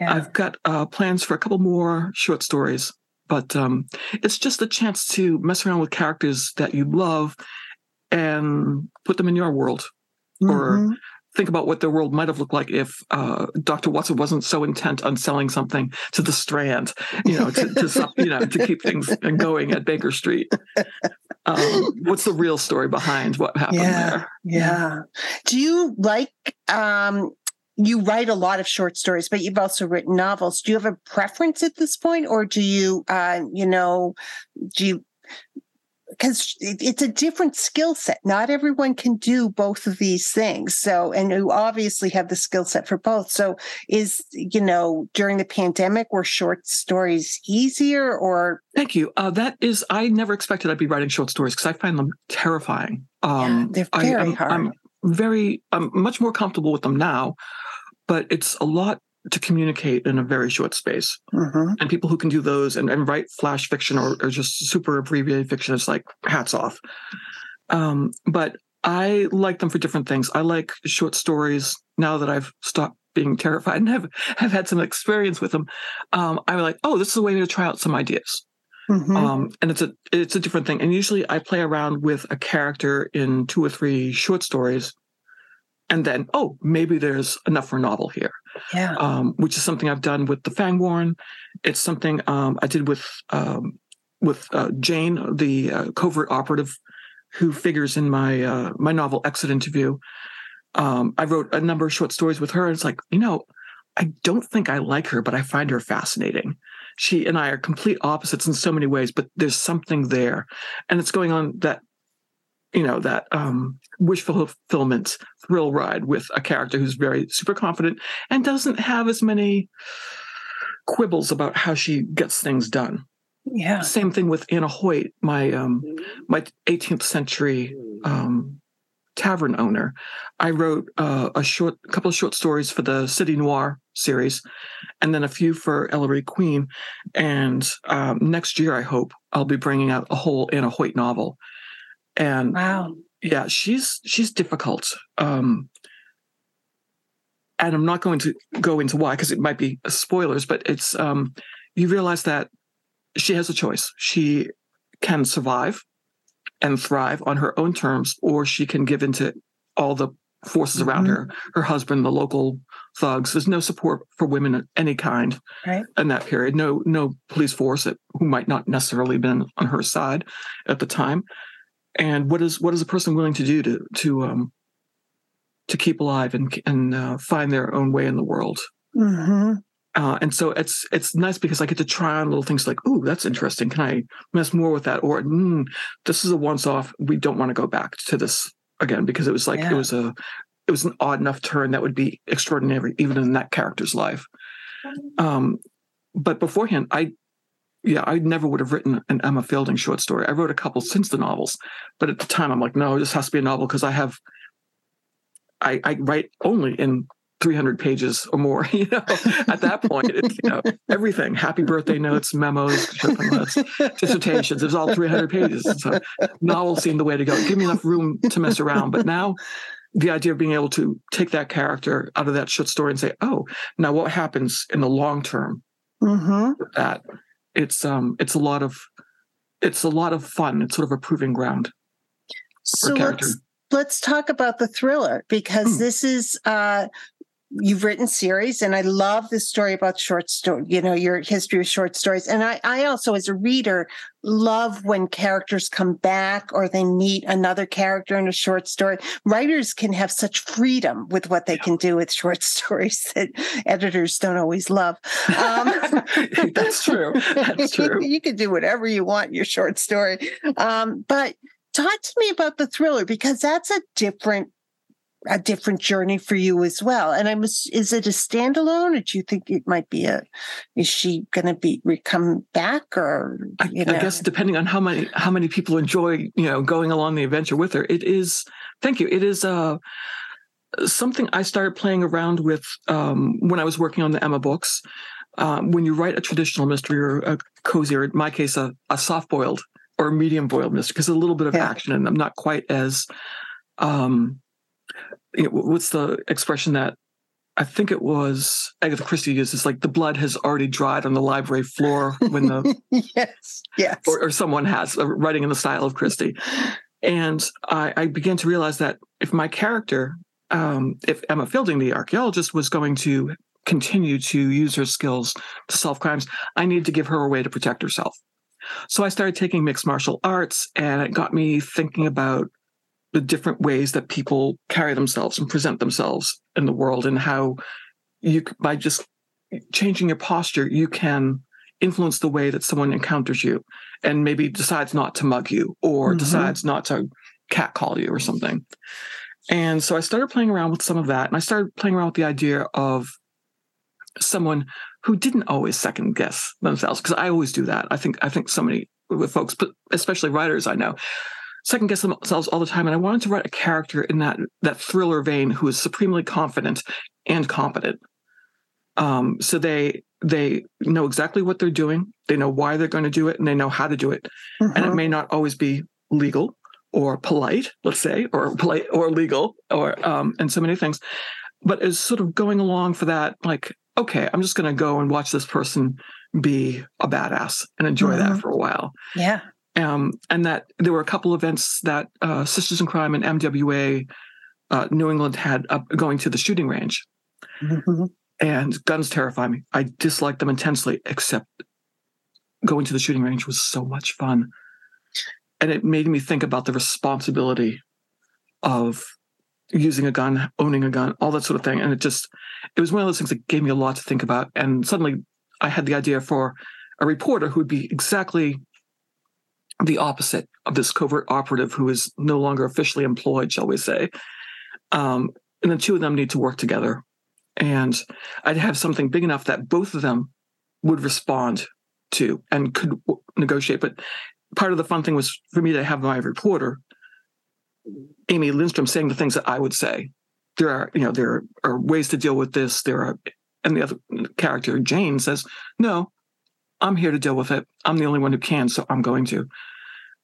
Speaker 2: Yeah. I've got uh, plans for a couple more short stories, but um, it's just a chance to mess around with characters that you love and put them in your world. Mm-hmm. Or think about what the world might have looked like if uh, Dr. Watson wasn't so intent on selling something to the Strand, you know, to, to you know to keep things going at Baker Street. Um, what's the real story behind what happened
Speaker 1: yeah,
Speaker 2: there?
Speaker 1: Yeah. Do you like? Um, you write a lot of short stories, but you've also written novels. Do you have a preference at this point, or do you, uh, you know, do you because it's a different skill set. Not everyone can do both of these things. So, and you obviously have the skill set for both. So, is, you know, during the pandemic, were short stories easier or?
Speaker 2: Thank you. Uh, that is, I never expected I'd be writing short stories because I find them terrifying.
Speaker 1: Um, yeah, they're very I,
Speaker 2: I'm,
Speaker 1: hard.
Speaker 2: I'm very, I'm much more comfortable with them now, but it's a lot to communicate in a very short space. Mm-hmm. And people who can do those and, and write flash fiction or, or, just super abbreviated fiction, it's like hats off. Um, but I like them for different things. I like short stories now that I've stopped being terrified and have, have had some experience with them. Um, I'm like, oh, this is a way to try out some ideas. Mm-hmm. Um, and it's a it's a different thing. And usually I play around with a character in two or three short stories and then oh maybe there's enough for a novel here.
Speaker 1: Yeah.
Speaker 2: Um, which is something i've done with the fangborn it's something um, i did with um, with uh, jane the uh, covert operative who figures in my uh, my novel exit interview. Um, i wrote a number of short stories with her. And it's like you know i don't think i like her but i find her fascinating. She and i are complete opposites in so many ways but there's something there. And it's going on that you know that um, wish fulfillment thrill ride with a character who's very super confident and doesn't have as many quibbles about how she gets things done.
Speaker 1: Yeah.
Speaker 2: Same thing with Anna Hoyt, my um, my 18th century um, tavern owner. I wrote uh, a short, a couple of short stories for the City Noir series, and then a few for Ellery Queen. And um, next year, I hope I'll be bringing out a whole Anna Hoyt novel and
Speaker 1: wow.
Speaker 2: yeah she's she's difficult um and i'm not going to go into why because it might be spoilers but it's um you realize that she has a choice. She can survive and thrive on her own terms or she can give into all the forces around mm-hmm. her her husband the local thugs. There's no support for women of any kind
Speaker 1: right.
Speaker 2: in that period. No no police force that, who might not necessarily been on her side at the time and what is what is a person willing to do to to um to keep alive and and uh, find their own way in the world
Speaker 1: mm-hmm.
Speaker 2: uh, and so it's it's nice because I get to try on little things like, "Ooh, that's interesting. Can I mess more with that?" Or, mm, "This is a once-off. We don't want to go back to this again because it was like yeah. it was a it was an odd enough turn that would be extraordinary even in that character's life." Um, but beforehand, I yeah, I never would have written an Emma Fielding short story. I wrote a couple since the novels, but at the time I'm like, no, this has to be a novel because I have, I, I write only in 300 pages or more. You know, at that point, it's you know everything: happy birthday notes, memos, notes, dissertations. It's all 300 pages. So novels seemed the way to go. Give me enough room to mess around. But now, the idea of being able to take that character out of that short story and say, oh, now what happens in the long term?
Speaker 1: Mm-hmm.
Speaker 2: that it's um it's a lot of it's a lot of fun. It's sort of a proving ground.
Speaker 1: So let's let's talk about the thriller because hmm. this is uh you've written series, and I love the story about short story. You know your history of short stories, and I, I also, as a reader, love when characters come back or they meet another character in a short story. Writers can have such freedom with what they yeah. can do with short stories that editors don't always love. Um,
Speaker 2: That's true. That's true.
Speaker 1: you can do whatever you want in your short story, um, but talk to me about the thriller because that's a different a different journey for you as well. And I'm is it a standalone, or do you think it might be a? Is she going to be come back, or
Speaker 2: you I, know? I guess depending on how many how many people enjoy you know going along the adventure with her, it is. Thank you. It is uh something I started playing around with um, when I was working on the Emma books. Um, when you write a traditional mystery or a cozy, or in my case, a, a soft boiled or medium boiled mystery, because a little bit of yeah. action and I'm not quite as um, you know, what's the expression that I think it was Agatha Christie uses like the blood has already dried on the library floor when the
Speaker 1: yes yes
Speaker 2: or, or, someone has uh, writing in the style of Christie, and I, I began to realize that if my character, um, if Emma Fielding, the archaeologist, was going to continue to use her skills to solve crimes, I needed to give her a way to protect herself. So I started taking mixed martial arts, and it got me thinking about the different ways that people carry themselves and present themselves in the world and how you by just changing your posture you can influence the way that someone encounters you and maybe decides not to mug you or mm-hmm. decides not to catcall you or something and so i started playing around with some of that and i started playing around with the idea of someone who didn't always second guess themselves because i always do that i think i think so many with folks but especially writers i know second guess themselves all the time. And I wanted to write a character in that that thriller vein who is supremely confident and competent. Um, so they they know exactly what they're doing, they know why they're going to do it, and they know how to do it. Mm-hmm. And it mm-hmm. may not always be legal or polite, let's say, or polite or legal, or um, and so many things. But it's sort of going along for that, like, okay, I'm just going to go and watch this person be a badass and enjoy mm-hmm. that for a while.
Speaker 1: Yeah.
Speaker 2: Um, and that there were a couple events that uh, Sisters in Crime and MWA uh, New England had up going to the shooting range. Mm-hmm. And guns terrify me. I dislike them intensely, except going to the shooting range was so much fun. And it made me think about the responsibility of using a gun, owning a gun, all that sort of thing. And it just, it was one of those things that gave me a lot to think about. And suddenly I had the idea for a reporter who would be exactly the opposite of this covert operative who is no longer officially employed, shall we say. Um, and the two of them need to work together. And I'd have something big enough that both of them would respond to and could negotiate. But part of the fun thing was for me to have my reporter, Amy Lindstrom, saying the things that I would say. There are, you know, there are ways to deal with this. There are, and the other character, Jane, says, "No, I'm here to deal with it. I'm the only one who can, so I'm going to."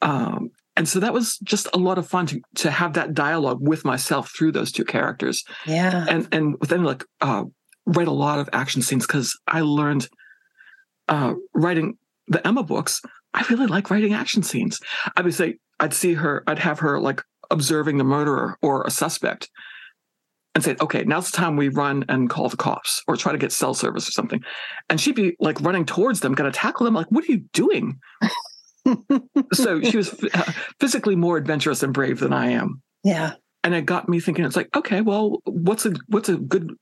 Speaker 2: Um, and so that was just a lot of fun to, to have that dialogue with myself through those two characters.
Speaker 1: Yeah.
Speaker 2: And and then like uh, write a lot of action scenes because I learned uh, writing the Emma books. I really like writing action scenes. I would say I'd see her, I'd have her like observing the murderer or a suspect and say, okay, now's the time we run and call the cops or try to get cell service or something. And she'd be like running towards them, gonna tackle them. Like, what are you doing? so she was uh, physically more adventurous and brave than I am.
Speaker 1: Yeah.
Speaker 2: And it got me thinking. It's like, okay, well, what's a what's a good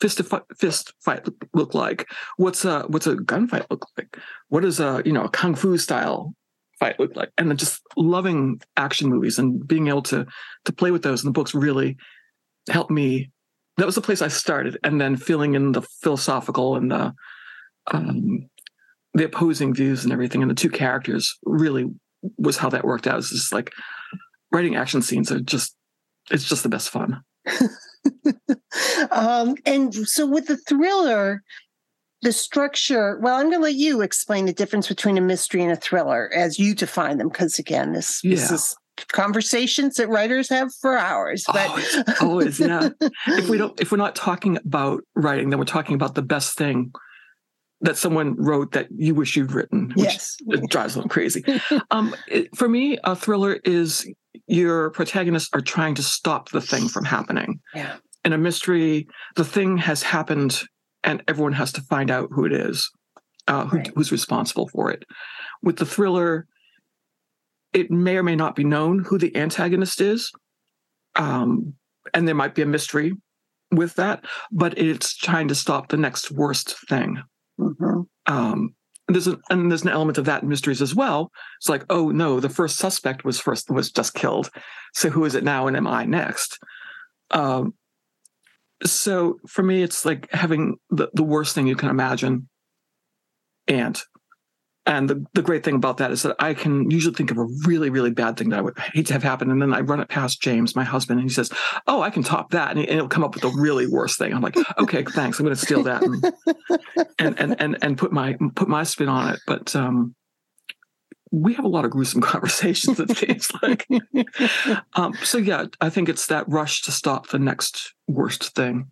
Speaker 2: fist fi- fist fight look like? What's a what's a gunfight look like? What does a you know a kung fu style fight look like? And then just loving action movies and being able to to play with those in the books really helped me. That was the place I started, and then filling in the philosophical and the um, the opposing views and everything and the two characters really was how that worked out. It's just like writing action scenes are just it's just the best fun.
Speaker 1: um, and so with the thriller, the structure, well, I'm going to let you explain the difference between a mystery and a thriller as you define them, because again, this, yeah. this is conversations that writers have for hours. But
Speaker 2: always, always yeah. if we don't, if we're not talking about writing, then we're talking about the best thing that someone wrote that you wish you'd written, which
Speaker 1: yes.
Speaker 2: it drives them crazy. um, it, for me, a thriller is your protagonists are trying to stop the thing from happening.
Speaker 1: Yeah.
Speaker 2: in a mystery, the thing has happened and everyone has to find out who it is, uh, who, right. who's responsible for it. With the thriller, it may or may not be known who the antagonist is. Um, and there might be a mystery with that, but it's trying to stop the next worst thing. Mm-hmm. Um, there's an, and there's an element of that in mysteries as well. It's like, oh no, the first suspect was first was just killed, so who is it now, and am I next? Um, so for me, it's like having the, the worst thing you can imagine, and and the, the great thing about that is that I can usually think of a really, really bad thing that I would hate to have happen. And then I run it past James, my husband, and he says, Oh, I can top that. And, it'll come up with the really worst thing. I'm like, okay, thanks. I'm going to steal that and, and, and, and, put my, put my spin on it. But, um, we have a lot of gruesome conversations, it seems like. um, so, yeah, I think it's that rush to stop the next worst thing.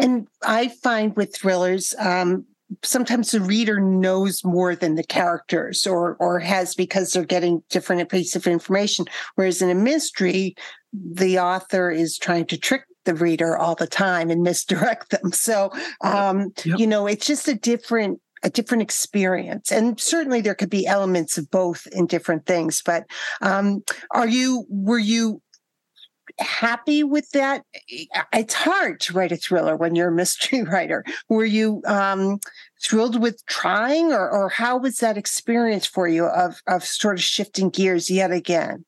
Speaker 1: And I find with thrillers, um, sometimes the reader knows more than the characters or or has because they're getting different pieces of information. Whereas in a mystery the author is trying to trick the reader all the time and misdirect them. So um, yep. you know it's just a different a different experience. And certainly there could be elements of both in different things but um, are you were you happy with that? It's hard to write a thriller when you're a mystery writer. Were you um, thrilled with trying, or, or how was that experience for you of of sort of shifting gears yet again?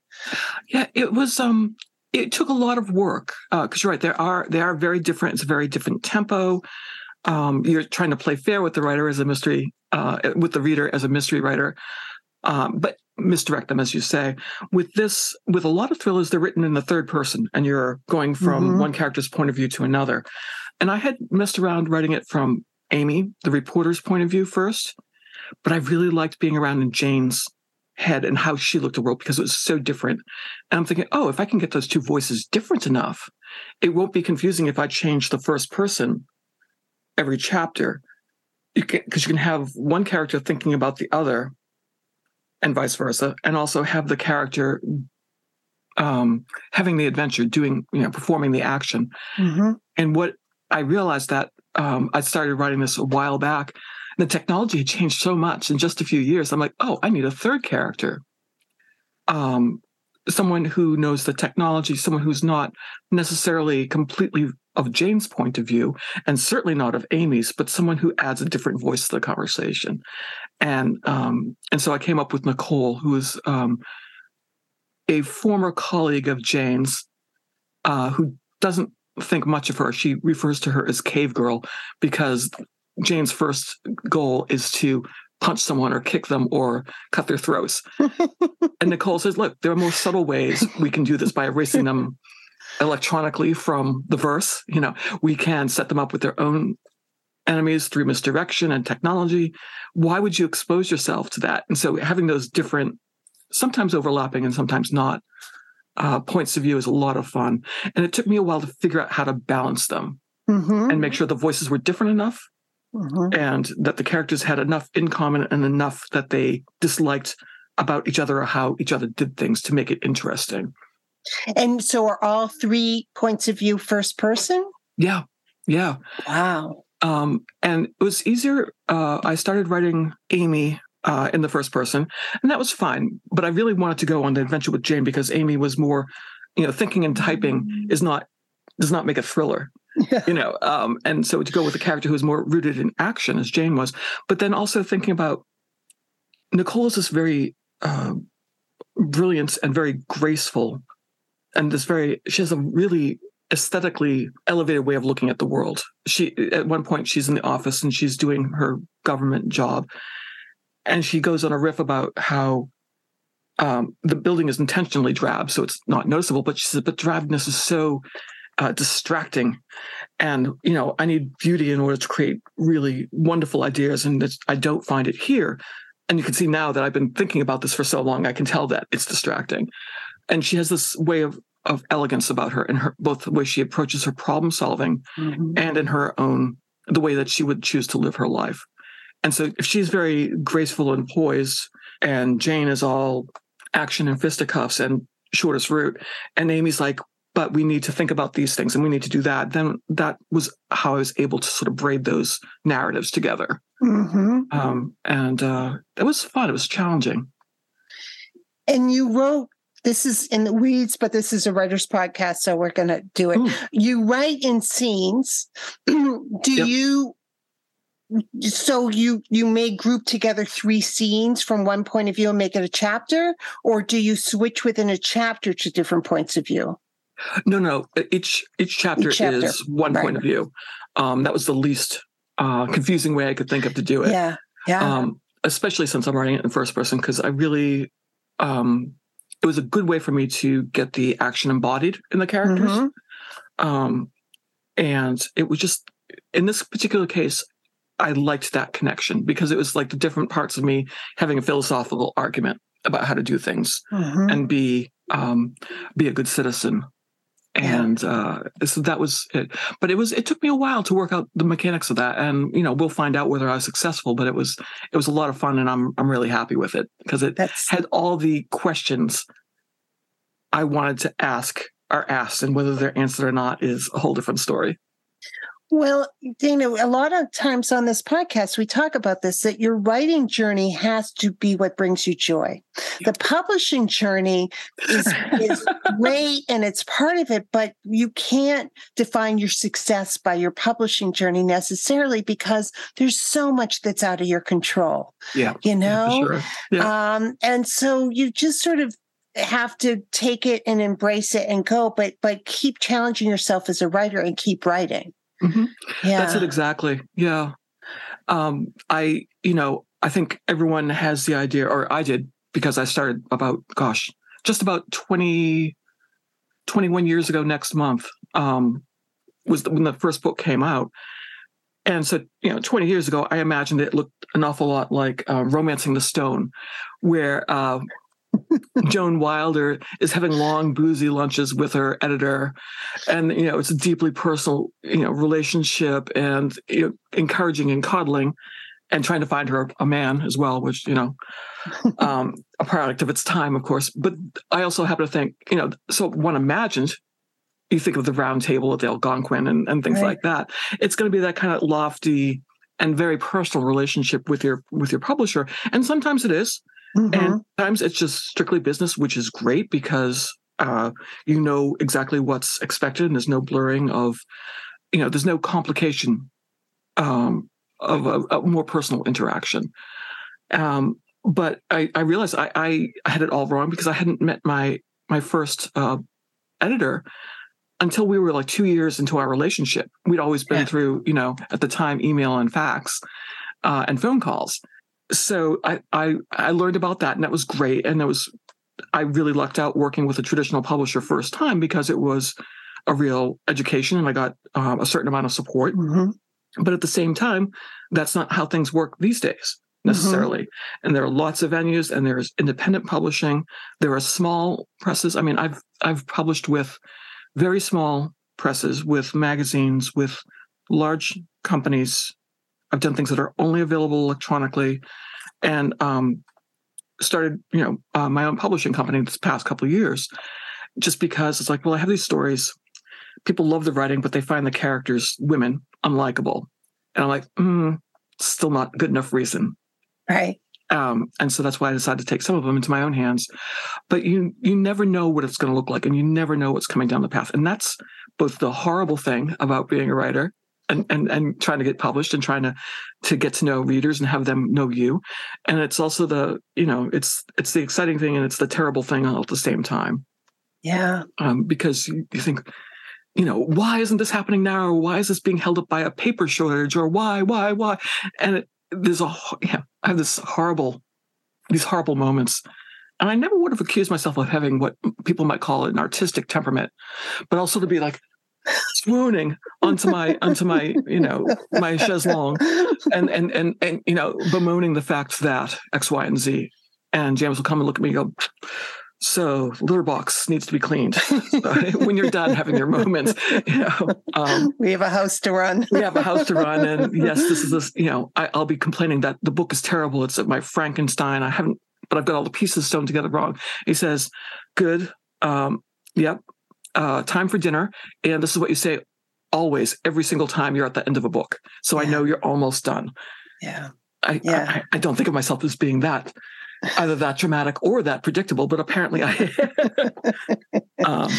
Speaker 2: Yeah, it was. Um, it took a lot of work because uh, you're right. There are they are very different. It's a very different tempo. Um, you're trying to play fair with the writer as a mystery, uh, with the reader as a mystery writer. Um, but misdirect them, as you say. With this, with a lot of thrillers, they're written in the third person, and you're going from mm-hmm. one character's point of view to another. And I had messed around writing it from Amy, the reporter's point of view first, but I really liked being around in Jane's head and how she looked at the world because it was so different. And I'm thinking, oh, if I can get those two voices different enough, it won't be confusing if I change the first person every chapter. Because you, you can have one character thinking about the other and vice versa, and also have the character um, having the adventure, doing, you know, performing the action. Mm-hmm. And what I realized that um, I started writing this a while back. The technology had changed so much in just a few years. I'm like, oh, I need a third character. Um, someone who knows the technology, someone who's not necessarily completely of Jane's point of view, and certainly not of Amy's, but someone who adds a different voice to the conversation. And um, and so I came up with Nicole, who is um, a former colleague of Jane's, uh, who doesn't think much of her. She refers to her as Cave Girl because Jane's first goal is to punch someone or kick them or cut their throats. and Nicole says, look, there are more subtle ways we can do this by erasing them electronically from the verse. You know, we can set them up with their own enemies through misdirection and technology. Why would you expose yourself to that? And so having those different, sometimes overlapping and sometimes not, uh, points of view is a lot of fun. And it took me a while to figure out how to balance them mm-hmm. and make sure the voices were different enough mm-hmm. and that the characters had enough in common and enough that they disliked about each other or how each other did things to make it interesting.
Speaker 1: And so are all three points of view first person?
Speaker 2: Yeah. Yeah.
Speaker 1: Wow.
Speaker 2: Um, and it was easier. Uh, I started writing Amy uh, in the first person, and that was fine. But I really wanted to go on the adventure with Jane because Amy was more, you know, thinking and typing is not does not make a thriller. Yeah. You know, um, and so to go with a character who's more rooted in action, as Jane was, but then also thinking about Nicole is this very uh, brilliant and very graceful and this very she has a really aesthetically elevated way of looking at the world. She at one point she's in the office and she's doing her government job, and she goes on a riff about how um, the building is intentionally drab, so it's not noticeable. But she says, but drabness is so uh, distracting, and you know I need beauty in order to create really wonderful ideas, and I don't find it here. And you can see now that I've been thinking about this for so long, I can tell that it's distracting and she has this way of of elegance about her in her both the way she approaches her problem solving mm-hmm. and in her own the way that she would choose to live her life and so if she's very graceful and poised and jane is all action and fisticuffs and shortest route and amy's like but we need to think about these things and we need to do that. Then that was how I was able to sort of braid those narratives together.
Speaker 1: Mm-hmm.
Speaker 2: Um, and uh, it was fun. It was challenging.
Speaker 1: And you wrote this is in the weeds, but this is a writer's podcast, so we're going to do it.
Speaker 2: Ooh.
Speaker 1: You write in scenes. do
Speaker 2: Yep.
Speaker 1: you? So you you may group together three scenes from one point of view and make it a chapter, or do you switch within a chapter to different points of view?
Speaker 2: No, no. Each each chapter,
Speaker 1: Each chapter,
Speaker 2: is one
Speaker 1: right.
Speaker 2: point of view. Um, that was the least uh, confusing way I could think of to do it.
Speaker 1: Yeah, yeah,
Speaker 2: um, especially since I'm writing it in first person, because I really, um, it was a good way for me to get the action embodied in the characters.
Speaker 1: Mhm.
Speaker 2: Um, and it was just, in this particular case, I liked that connection because it was like the different parts of me having a philosophical argument about how to do things
Speaker 1: Mhm.
Speaker 2: and be um, be a good citizen. And uh, so that was it. But it was it took me a while to work out the mechanics of that. And you know, we'll find out whether I was successful. But it was it was a lot of fun, and I'm I'm really happy with it because it
Speaker 1: That's
Speaker 2: had all the questions I wanted to ask are asked, and whether they're answered or not is a whole different story.
Speaker 1: Well, Dana, a lot of times on this podcast, we talk about this that your writing journey has to be what brings you joy. The publishing journey is, is great and it's part of it, but you can't define your success by your publishing journey necessarily because there's so much that's out of your control,
Speaker 2: Yeah,
Speaker 1: you know?
Speaker 2: sure. Yeah.
Speaker 1: Um, and so you just sort of have to take it and embrace it and go, but but keep challenging yourself as a writer and keep writing.
Speaker 2: Mhm.
Speaker 1: Yeah.
Speaker 2: That's it exactly. Yeah. Um, I, you know, I think everyone has the idea, or I did because I started about, gosh, just about 20, 21 years ago next month, um, was the, when the first book came out. And so, you know, 20 years ago, I imagined it looked an awful lot like uh, Romancing the Stone, where uh, Joan Wilder is having long, boozy lunches with her editor, and you know it's a deeply personal, you know, relationship, and you know, encouraging and coddling, and trying to find her a man as well, which you know, um, a product of its time, of course. But I also happen to think, you know, so one imagines You think of the Round Table at the Algonquin and, and things
Speaker 1: Right.
Speaker 2: like that. It's going to be that kind of lofty and very personal relationship with your with your publisher, and sometimes it is.
Speaker 1: Mhm.
Speaker 2: And sometimes it's just strictly business, which is great because uh, you know exactly what's expected, and there's no blurring of, you know, there's no complication um, of a, a more personal interaction. Um, but I, I realized I, I had it all wrong because I hadn't met my my first uh, editor until we were like two years into our relationship. We'd always been
Speaker 1: Yeah.
Speaker 2: through, you know, at the time, email and fax uh, and phone calls so I, I I learned about that and that was great. And it was I really lucked out working with a traditional publisher first time because it was a real education and I got um, a certain amount of support.
Speaker 1: Mhm.
Speaker 2: But at the same time, that's not how things work these days necessarily. And there are lots of venues and there's independent publishing. There are small presses. I mean, I've I've published with very small presses, with magazines, with large companies. I've done things that are only available electronically, and um, started, you know, uh, my own publishing company this past couple of years, just because it's like, well, I have these stories. People love the writing, but they find the characters, women, unlikable, and I'm like, mm, still not good enough reason.
Speaker 1: Right.
Speaker 2: Um, and so that's why I decided to take some of them into my own hands. But you you never know what it's going to look like, and you never know what's coming down the path. And that's both the horrible thing about being a writer and and and trying to get published and trying to to get to know readers and have them know you. And it's also the you know it's it's the exciting thing and it's the terrible thing all at the same time
Speaker 1: Yeah.
Speaker 2: um, because you, you think. You know, why isn't this happening now? Or why is this being held up by a paper shortage? Or why, why, why? And it, there's a yeah, I have this horrible, these horrible moments, and I never would have accused myself of having what people might call an artistic temperament, but also to be like swooning onto my onto my you know my chaise longue and and and and you know bemoaning the fact that X, Y, and Z, and James will come and look at me and go. So litter box needs to be cleaned. When you're done having your moments, you know, um,
Speaker 1: we have a house to run.
Speaker 2: we have a house to run and yes this is this you know I, i'll be complaining that the book is terrible it's my frankenstein i haven't but i've got all the pieces sewn together wrong he says good um yep uh, time for dinner, and this is what you say always, every single time you're at the end of a book. So yeah. I know you're almost done.
Speaker 1: Yeah.
Speaker 2: I,
Speaker 1: yeah.
Speaker 2: I, I don't think of myself as being that either that dramatic or that predictable, but apparently I.
Speaker 1: um,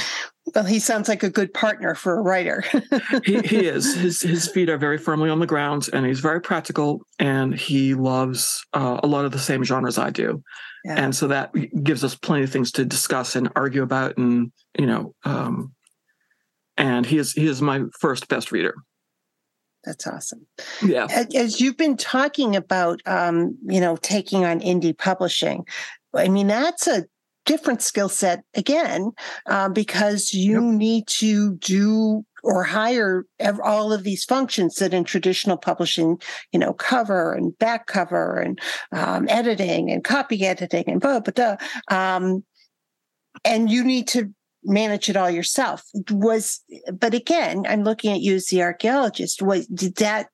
Speaker 1: well, he sounds like a good partner for a writer.
Speaker 2: he, he is. His his feet are very firmly on the ground, and he's very practical, and he loves uh, a lot of the same genres I do, yeah. and so that gives us plenty of things to discuss and argue about, and you know, um, and he is he is my first best reader.
Speaker 1: That's awesome.
Speaker 2: Yeah.
Speaker 1: As you've been talking about, um, you know, taking on indie publishing, I mean, that's a different skill set again, uh, because you yep. need to do or hire all of these functions that in traditional publishing, you know, cover and back cover and um, editing and copy editing and blah, blah, blah. Um, and you need to manage it all yourself was but again i'm looking at you as the archaeologist was did that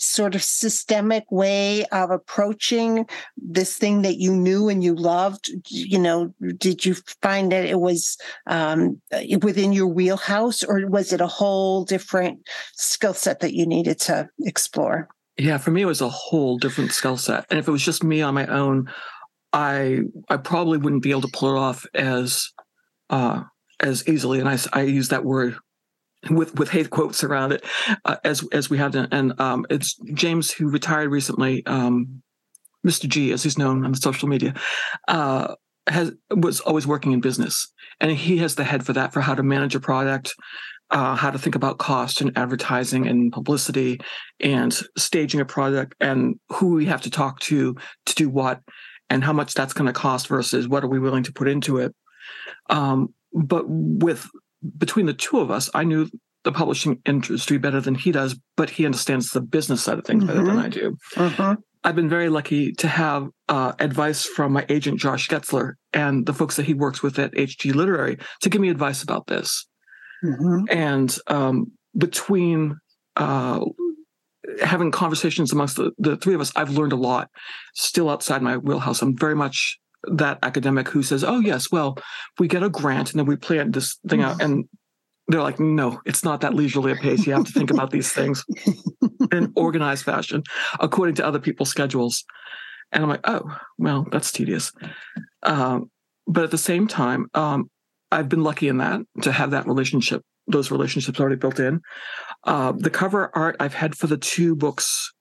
Speaker 1: sort of systemic way of approaching this thing that you knew and you loved? You know did you find that it was um, within your wheelhouse or was it a whole different skill set that you needed to explore?
Speaker 2: Yeah for me it was a whole different skill set and if it was just me on my own i i probably wouldn't be able to pull it off as uh, as easily, and I, I use that word with with hate quotes around it uh, as as we have done. And um, it's James who retired recently, um, Mr. G, as he's known on social media, uh, has was always working in business, and he has the head for that for how to manage a product. Uh, how to think about cost and advertising and publicity and staging a product and who we have to talk to to do what and how much that's going to cost versus what are we willing to put into it. Um, but with between the two of us, I knew the publishing industry better than he does, but he understands the business side of things mm-hmm. better than mm-hmm. I do. Mm-hmm. I've been very lucky to have uh, advice from my agent Josh Getzler and the folks that he works with at HG Literary to give me advice about this. Mm-hmm. And um, between uh, having conversations amongst the, the three of us, I've learned a lot. Still outside my wheelhouse, I'm very much that academic who says, "Oh yes, well, we get a grant and then we plan this thing out," and they're like, "No, it's not that leisurely a pace. You have to think about these things in organized fashion according to other people's schedules." And I'm like, "Oh, well, that's tedious." Um, but at the same time, um, I've been lucky in that to have that relationship, those relationships already built in. Uh, the cover art I've had for the two books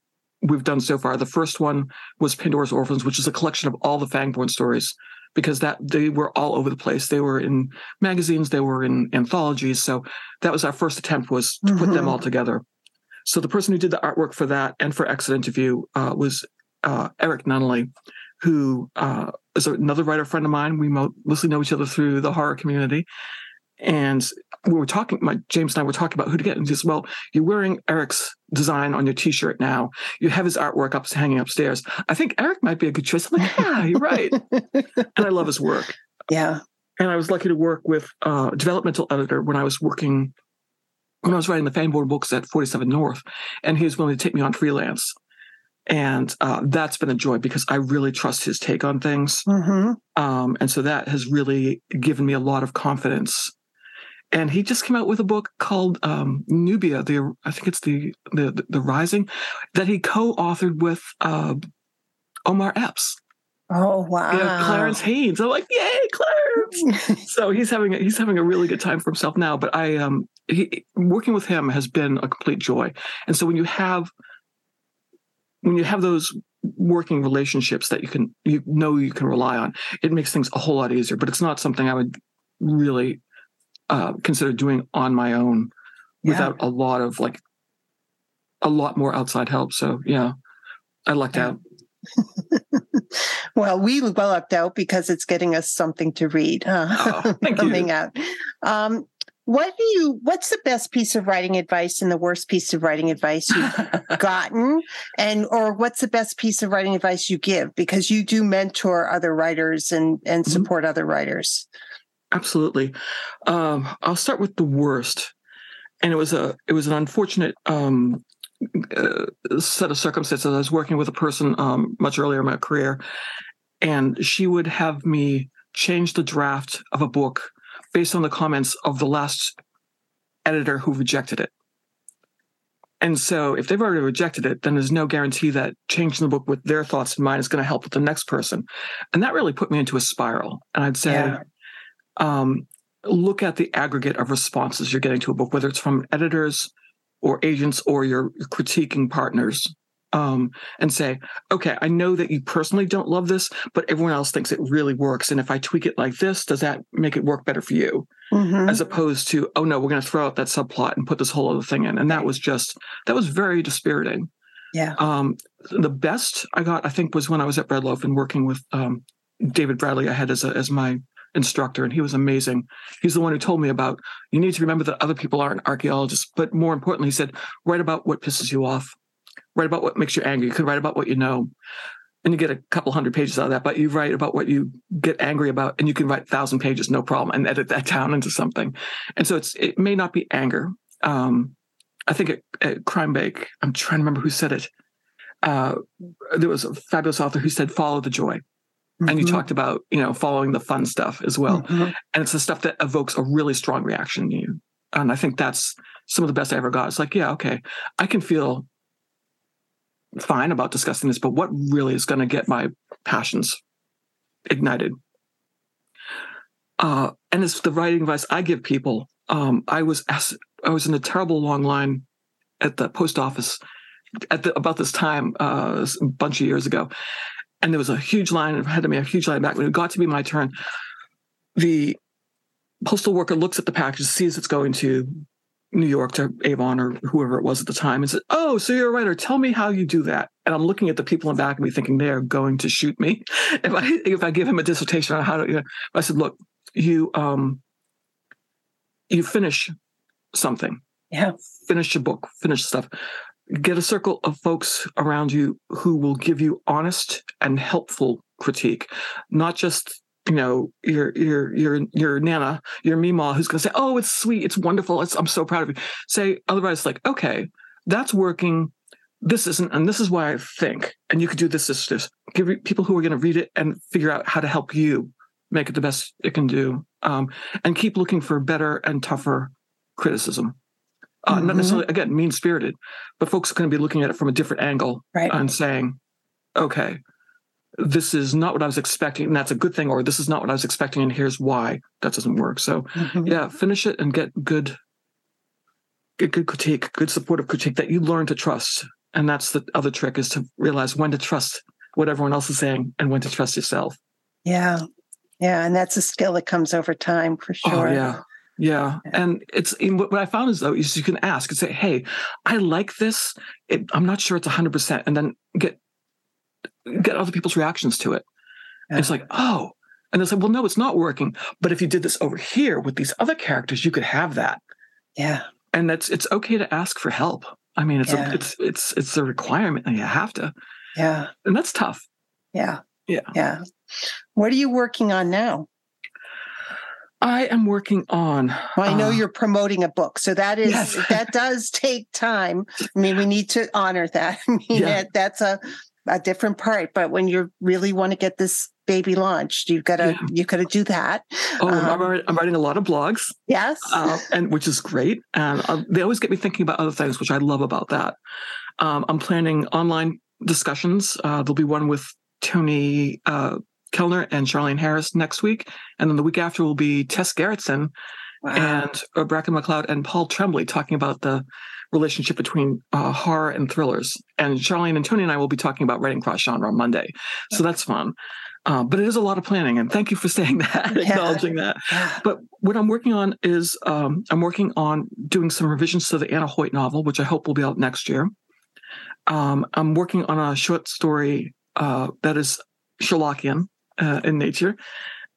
Speaker 2: we've done so far. The first one was Pandora's Orphans, which is a collection of all the Fangborn stories because that they were all over the place. They were in magazines, they were in anthologies. So that was our first attempt was to mm-hmm. put them all together. So the person who did the artwork for that and for Exit Interview uh, was uh, Errick Nunnally, who uh, is another writer friend of mine. We mostly know each other through the horror community. And we were talking, my James and I were talking about who to get. And just, well, you're wearing Errick's design on your t-shirt now. You have his artwork up hanging upstairs. I think Errick might be a good choice. I'm like, yeah, you're right. and I love his work.
Speaker 1: Yeah.
Speaker 2: And I was lucky to work with a developmental editor when I was working, when I was writing the Fangborn books at 47 North. And he was willing to take me on freelance. And uh, that's been a joy because I really trust his take on things. Mm-hmm. Um, and so that has really given me a lot of confidence and he just came out with a book called um, Nubia. The I think it's the the the Rising that he co-authored with uh, Omar Epps.
Speaker 1: Oh wow!
Speaker 2: Yeah, Clarence Haynes. I'm like, yay, Clarence! so he's having a, he's having a really good time for himself now. But I um he, working with him has been a complete joy. And so when you have when you have those working relationships that you can you know you can rely on, it makes things a whole lot easier. But it's not something I would really uh, consider doing on my own without yeah. a lot of like a lot more outside help. So yeah, I lucked yeah. out.
Speaker 1: well, we lucked out because it's getting us something to read uh, oh, coming you. out. Um, what do you? What's the best piece of writing advice and the worst piece of writing advice you've gotten, and or what's the best piece of writing advice you give? Because you do mentor other writers and and mm-hmm. support mm-hmm. other writers.
Speaker 2: Absolutely. Um, I'll start with the worst, and it was a it was an unfortunate um, uh, set of circumstances. I was working with a person um, much earlier in my career, and she would have me change the draft of a book based on the comments of the last editor who rejected it. And so if they've already rejected it, then there's no guarantee that changing the book with their thoughts in mind is going to help with the next person. And that really put me into a spiral. And I'd say, yeah. Um, look at the aggregate of responses you're getting to a book, whether it's from editors or agents or your, critiquing partners um, and say, okay, I know that you personally don't love this, but everyone else thinks it really works. And if I tweak it like this, does that make it work better for you? Mm-hmm. As opposed to, oh no, we're going to throw out that subplot and put this whole other thing in. And that was just, that was very dispiriting.
Speaker 1: Yeah.
Speaker 2: Um, the best I got, I think, was when I was at Breadloaf and working with um, David Bradley. I had as a, as my instructor, and he was amazing. He's the one who told me about you need to remember that other people aren't archaeologists, but more importantly, he said write about what pisses you off write about what makes you angry. You could write about what you know, and you get a couple hundred pages out of that. But you write about what you get angry about, and you can write thousand pages, no problem, and edit that down into something. And so it's it may not be anger. Um, I think at, at Crime Bake, I'm trying to remember who said it. Uh, there was a fabulous author who said, "Follow the joy." Mm-hmm. And you mm-hmm. talked about, you know, following the fun stuff as well. Mm-hmm. And it's the stuff that evokes a really strong reaction in you. And I think that's some of the best I ever got. It's like, yeah, okay, I can feel fine about discussing this, but what really is going to get my passions ignited? Uh, and it's the writing advice I give people. Um, I was asked, I was in a terrible long line at the post office at the, about this time uh, a bunch of years ago, and there was a huge line ahead of me, a huge line back. When it got to be my turn, the postal worker looks at the package, sees it's going to New York to Avon or whoever it was at the time and said, Oh, so you're a writer. Tell me how you do that. And I'm looking at the people in back of me thinking they are going to shoot me if I if I give him a dissertation on how to you know, I said, look, you um you finish something.
Speaker 1: Yeah.
Speaker 2: Finish your book, finish stuff. Get a circle of folks around you who will give you honest and helpful critique, not just you know your your your your nana your mima who's going to say oh it's sweet it's wonderful it's, i'm so proud of you. Say otherwise like okay that's working this isn't and this is why i think and you could do this this this. Give people who are going to read it and figure out how to help you make it the best it can do um, and keep looking for better and tougher criticism uh, mm-hmm. not necessarily again mean spirited but folks are going to be looking at it from a different angle
Speaker 1: right.
Speaker 2: and saying okay this is not what I was expecting, and that's a good thing, or this is not what I was expecting, and here's why that doesn't work. So, mm-hmm. yeah, finish it and get good, get good critique, good supportive critique that you learn to trust. And that's the other trick is to realize when to trust what everyone else is saying and when to trust yourself.
Speaker 1: Yeah. Yeah. And that's a skill that comes over time for oh, sure.
Speaker 2: Oh, yeah. Yeah. And it's what I found is though, is you can ask and say, Hey, I like this. It, I'm not sure it's hundred percent. And then get get other people's reactions to it. Yeah. It's like, oh, and they'll say, well, no, it's not working. But if you did this over here with these other characters, you could have that.
Speaker 1: Yeah.
Speaker 2: And that's it's okay to ask for help. I mean, it's yeah. a, it's it's it's a requirement, and you have to.
Speaker 1: Yeah.
Speaker 2: And that's tough.
Speaker 1: Yeah.
Speaker 2: Yeah.
Speaker 1: Yeah. What are you working on now?
Speaker 2: I am working on.
Speaker 1: Well, I know uh, you're promoting a book, so that is yes. that does take time. I mean, we need to honor that. I mean, yeah. that, that's a a different part. But when you really want to get this baby launched, you've got to yeah. you got to do that.
Speaker 2: Oh, um, I'm, I'm, writing a lot of blogs.
Speaker 1: Yes,
Speaker 2: uh, and which is great. And uh, they always get me thinking about other things, which I love about that. Um, I'm planning online discussions. Uh, there'll be one with Toni uh, Kelner and Charlaine Harris next week, and then the week after will be Tess Gerritsen wow. and uh, Bracken MacLeod and Paul Tremblay talking about the relationship between uh, horror and thrillers. And Charlene and Toni and I will be talking about writing cross genre on Monday. So that's fun. Uh, but it is a lot of planning, and thank you for saying that, yeah. acknowledging that. Yeah. But what I'm working on is um, I'm working on doing some revisions to the Anna Hoyt novel, which I hope will be out next year. Um, I'm working on a short story uh, that is Sherlockian uh, in nature,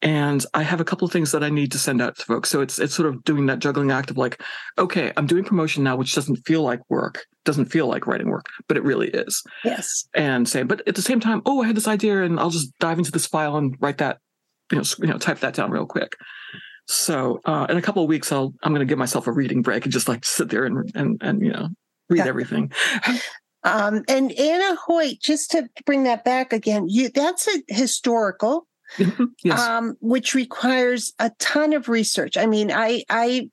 Speaker 2: and I have a couple of things that I need to send out to folks. So it's it's sort of doing that juggling act of like, okay, I'm doing promotion now, which doesn't feel like work, doesn't feel like writing work, but it really is.
Speaker 1: Yes.
Speaker 2: And say, but at the same time, oh, I had this idea, and I'll just dive into this file and write that, you know, you know, type that down real quick. So uh, in a couple of weeks, I'll I'm going to give myself a reading break and just like sit there and and and you know read yeah. everything.
Speaker 1: Um, and Anna Hoyt, just to bring that back again, you that's a historical
Speaker 2: yes.
Speaker 1: um, which requires a ton of research. I mean, I, I,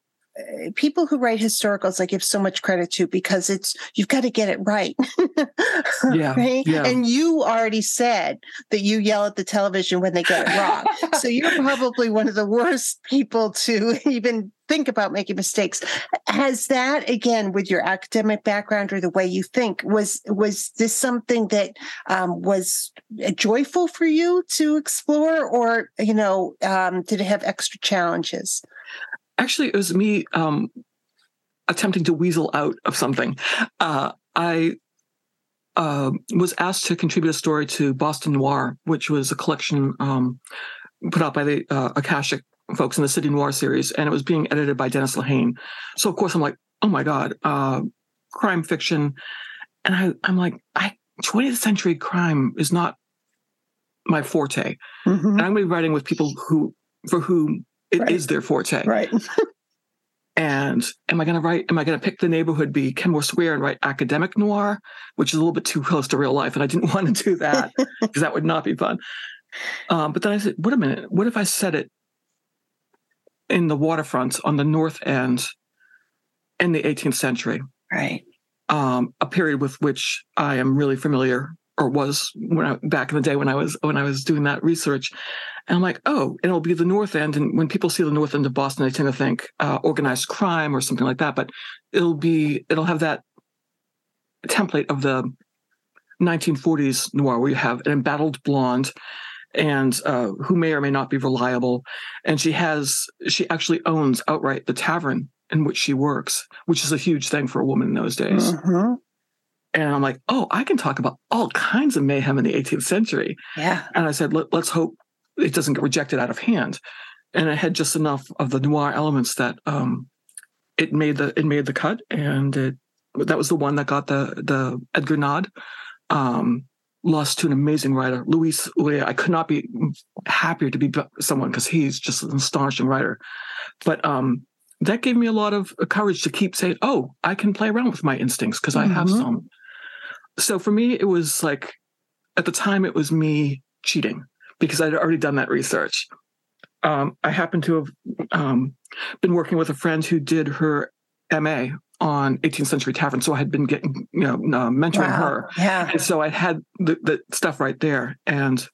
Speaker 1: people who write historicals, I give so much credit to because it's you've got to get it right.
Speaker 2: yeah,
Speaker 1: right?
Speaker 2: yeah.
Speaker 1: And you already said that you yell at the television when they get it wrong. so you're probably one of the worst people to even think about making mistakes. Has that again with your academic background or the way you think was was this something that um, was joyful for you to explore, or you know, um, did it have extra challenges?
Speaker 2: Actually, it was me um, attempting to weasel out of something. Uh, I uh, was asked to contribute a story to Boston Noir, which was a collection um, put out by the uh, Akashic folks in the City Noir series, and it was being edited by Dennis Lehane. So of course I'm like, oh my god, uh, crime fiction, and I, I'm like, I 20th century crime is not my forte,
Speaker 1: Mhm.
Speaker 2: and I'm going to be writing with people who for whom it is
Speaker 1: Right.
Speaker 2: their forte.
Speaker 1: Right.
Speaker 2: And am I going to write? Am I going to pick the neighborhood be Kenmore Square and write academic noir, which is a little bit too close to real life, and I didn't want to do that because that would not be fun. Um, but then I said, wait a minute, what if I set it in the waterfront on the north end in the 18th century,
Speaker 1: Right.
Speaker 2: um, a period with which I am really familiar or was when I back in the day when I was when I was doing that research. And I'm like, oh, and it'll be the North End. And when people see the North End of Boston, they tend to think uh, organized crime or something like that. But it'll be it'll have that template of the 1940s noir where you have an embattled blonde and uh, who may or may not be reliable. And she has she actually owns outright the tavern in which she works, which is a huge thing for a woman in those days.
Speaker 1: Mhm.
Speaker 2: And I'm like, oh, I can talk about all kinds of mayhem in the 18th century.
Speaker 1: Yeah.
Speaker 2: And I said, Let, let's hope it doesn't get rejected out of hand. And it had just enough of the noir elements that um, it made the it made the cut, and it, that was the one that got the the Edgar nod. Um, lost to an amazing writer, Luis Urrea. I could not be happier to be someone because he's just an astonishing writer. But um, that gave me a lot of courage to keep saying, "Oh, I can play around with my instincts because I have
Speaker 1: Mhm.
Speaker 2: some." So for me, it was like at the time it was me cheating because I'd already done that research. Um, I happened to have um, been working with a friend who did her MA on 18th century tavern, so I had been getting you know uh, mentoring
Speaker 1: Wow.
Speaker 2: her,
Speaker 1: Yeah.
Speaker 2: and so I had the, the stuff right there. And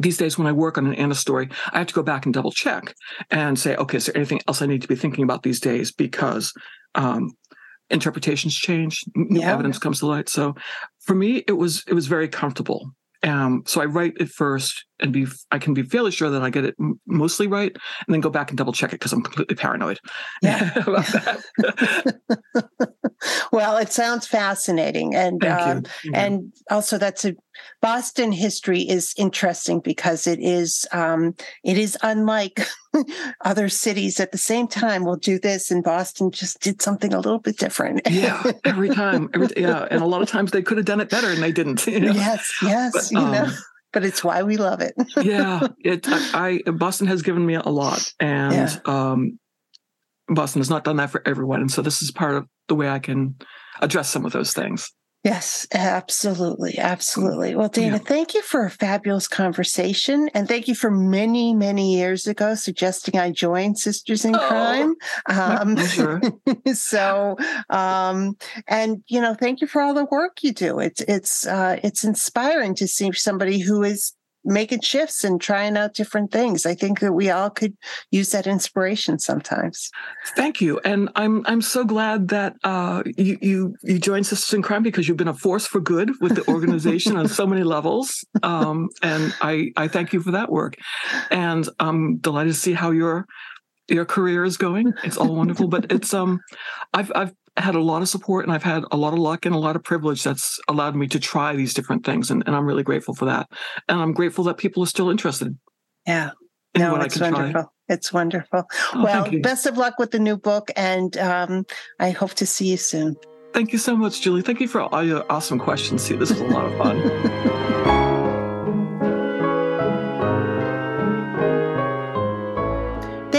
Speaker 2: these days, when I work on an Anna story, I have to go back and double check and say, okay, is there anything else I need to be thinking about these days because um, interpretations change, new
Speaker 1: Yeah.
Speaker 2: evidence comes to light. So for me, it was it was very comfortable. Um, so I write it first and be I can be fairly sure that I get it mostly right, and then go back and double check it because I'm completely paranoid
Speaker 1: Yeah.
Speaker 2: about that.
Speaker 1: well, it sounds fascinating, and um.
Speaker 2: Thank
Speaker 1: and also that's a Boston history is interesting because it is um, it is unlike other cities. At the same time, we'll do this, and Boston just did something a little bit different.
Speaker 2: yeah, every time, every yeah, and a lot of times they could have done it better and they didn't. you know?
Speaker 1: yes, yes,
Speaker 2: But,
Speaker 1: you know.
Speaker 2: um,
Speaker 1: But it's why we love it.
Speaker 2: yeah, it. I, I Boston has given me a lot, and
Speaker 1: Yeah.
Speaker 2: um, Boston has not done that for everyone, and so this is part of the way I can address some of those things.
Speaker 1: Yes, absolutely. Absolutely. Well, Dana,
Speaker 2: Yeah.
Speaker 1: thank you for a fabulous conversation. And thank you for many, many years ago suggesting I join Sisters in
Speaker 2: Oh,
Speaker 1: Crime. Um, so, um, and you know, thank you for all the work you do. It's, it's, uh, it's inspiring to see somebody who is making shifts and trying out different things. I think that we all could use that inspiration sometimes.
Speaker 2: Thank you, and I'm I'm so glad that uh, you you you joined Sisters in Crime because you've been a force for good with the organization on so many levels, um, and I I thank you for that work, and I'm delighted to see how your your career is going. It's all wonderful, but it's um, I've I've had a lot of support and I've had a lot of luck and a lot of privilege that's allowed me to try these different things, and, and I'm really grateful for that, and I'm grateful that people are still interested
Speaker 1: Yeah.
Speaker 2: in
Speaker 1: No, it's
Speaker 2: can try.
Speaker 1: wonderful. It's wonderful.
Speaker 2: Oh,
Speaker 1: well, best of luck with the new book, and um, I hope to see you soon.
Speaker 2: Thank you so much, Julie. Thank you for all your awesome questions. too. This was a lot of fun.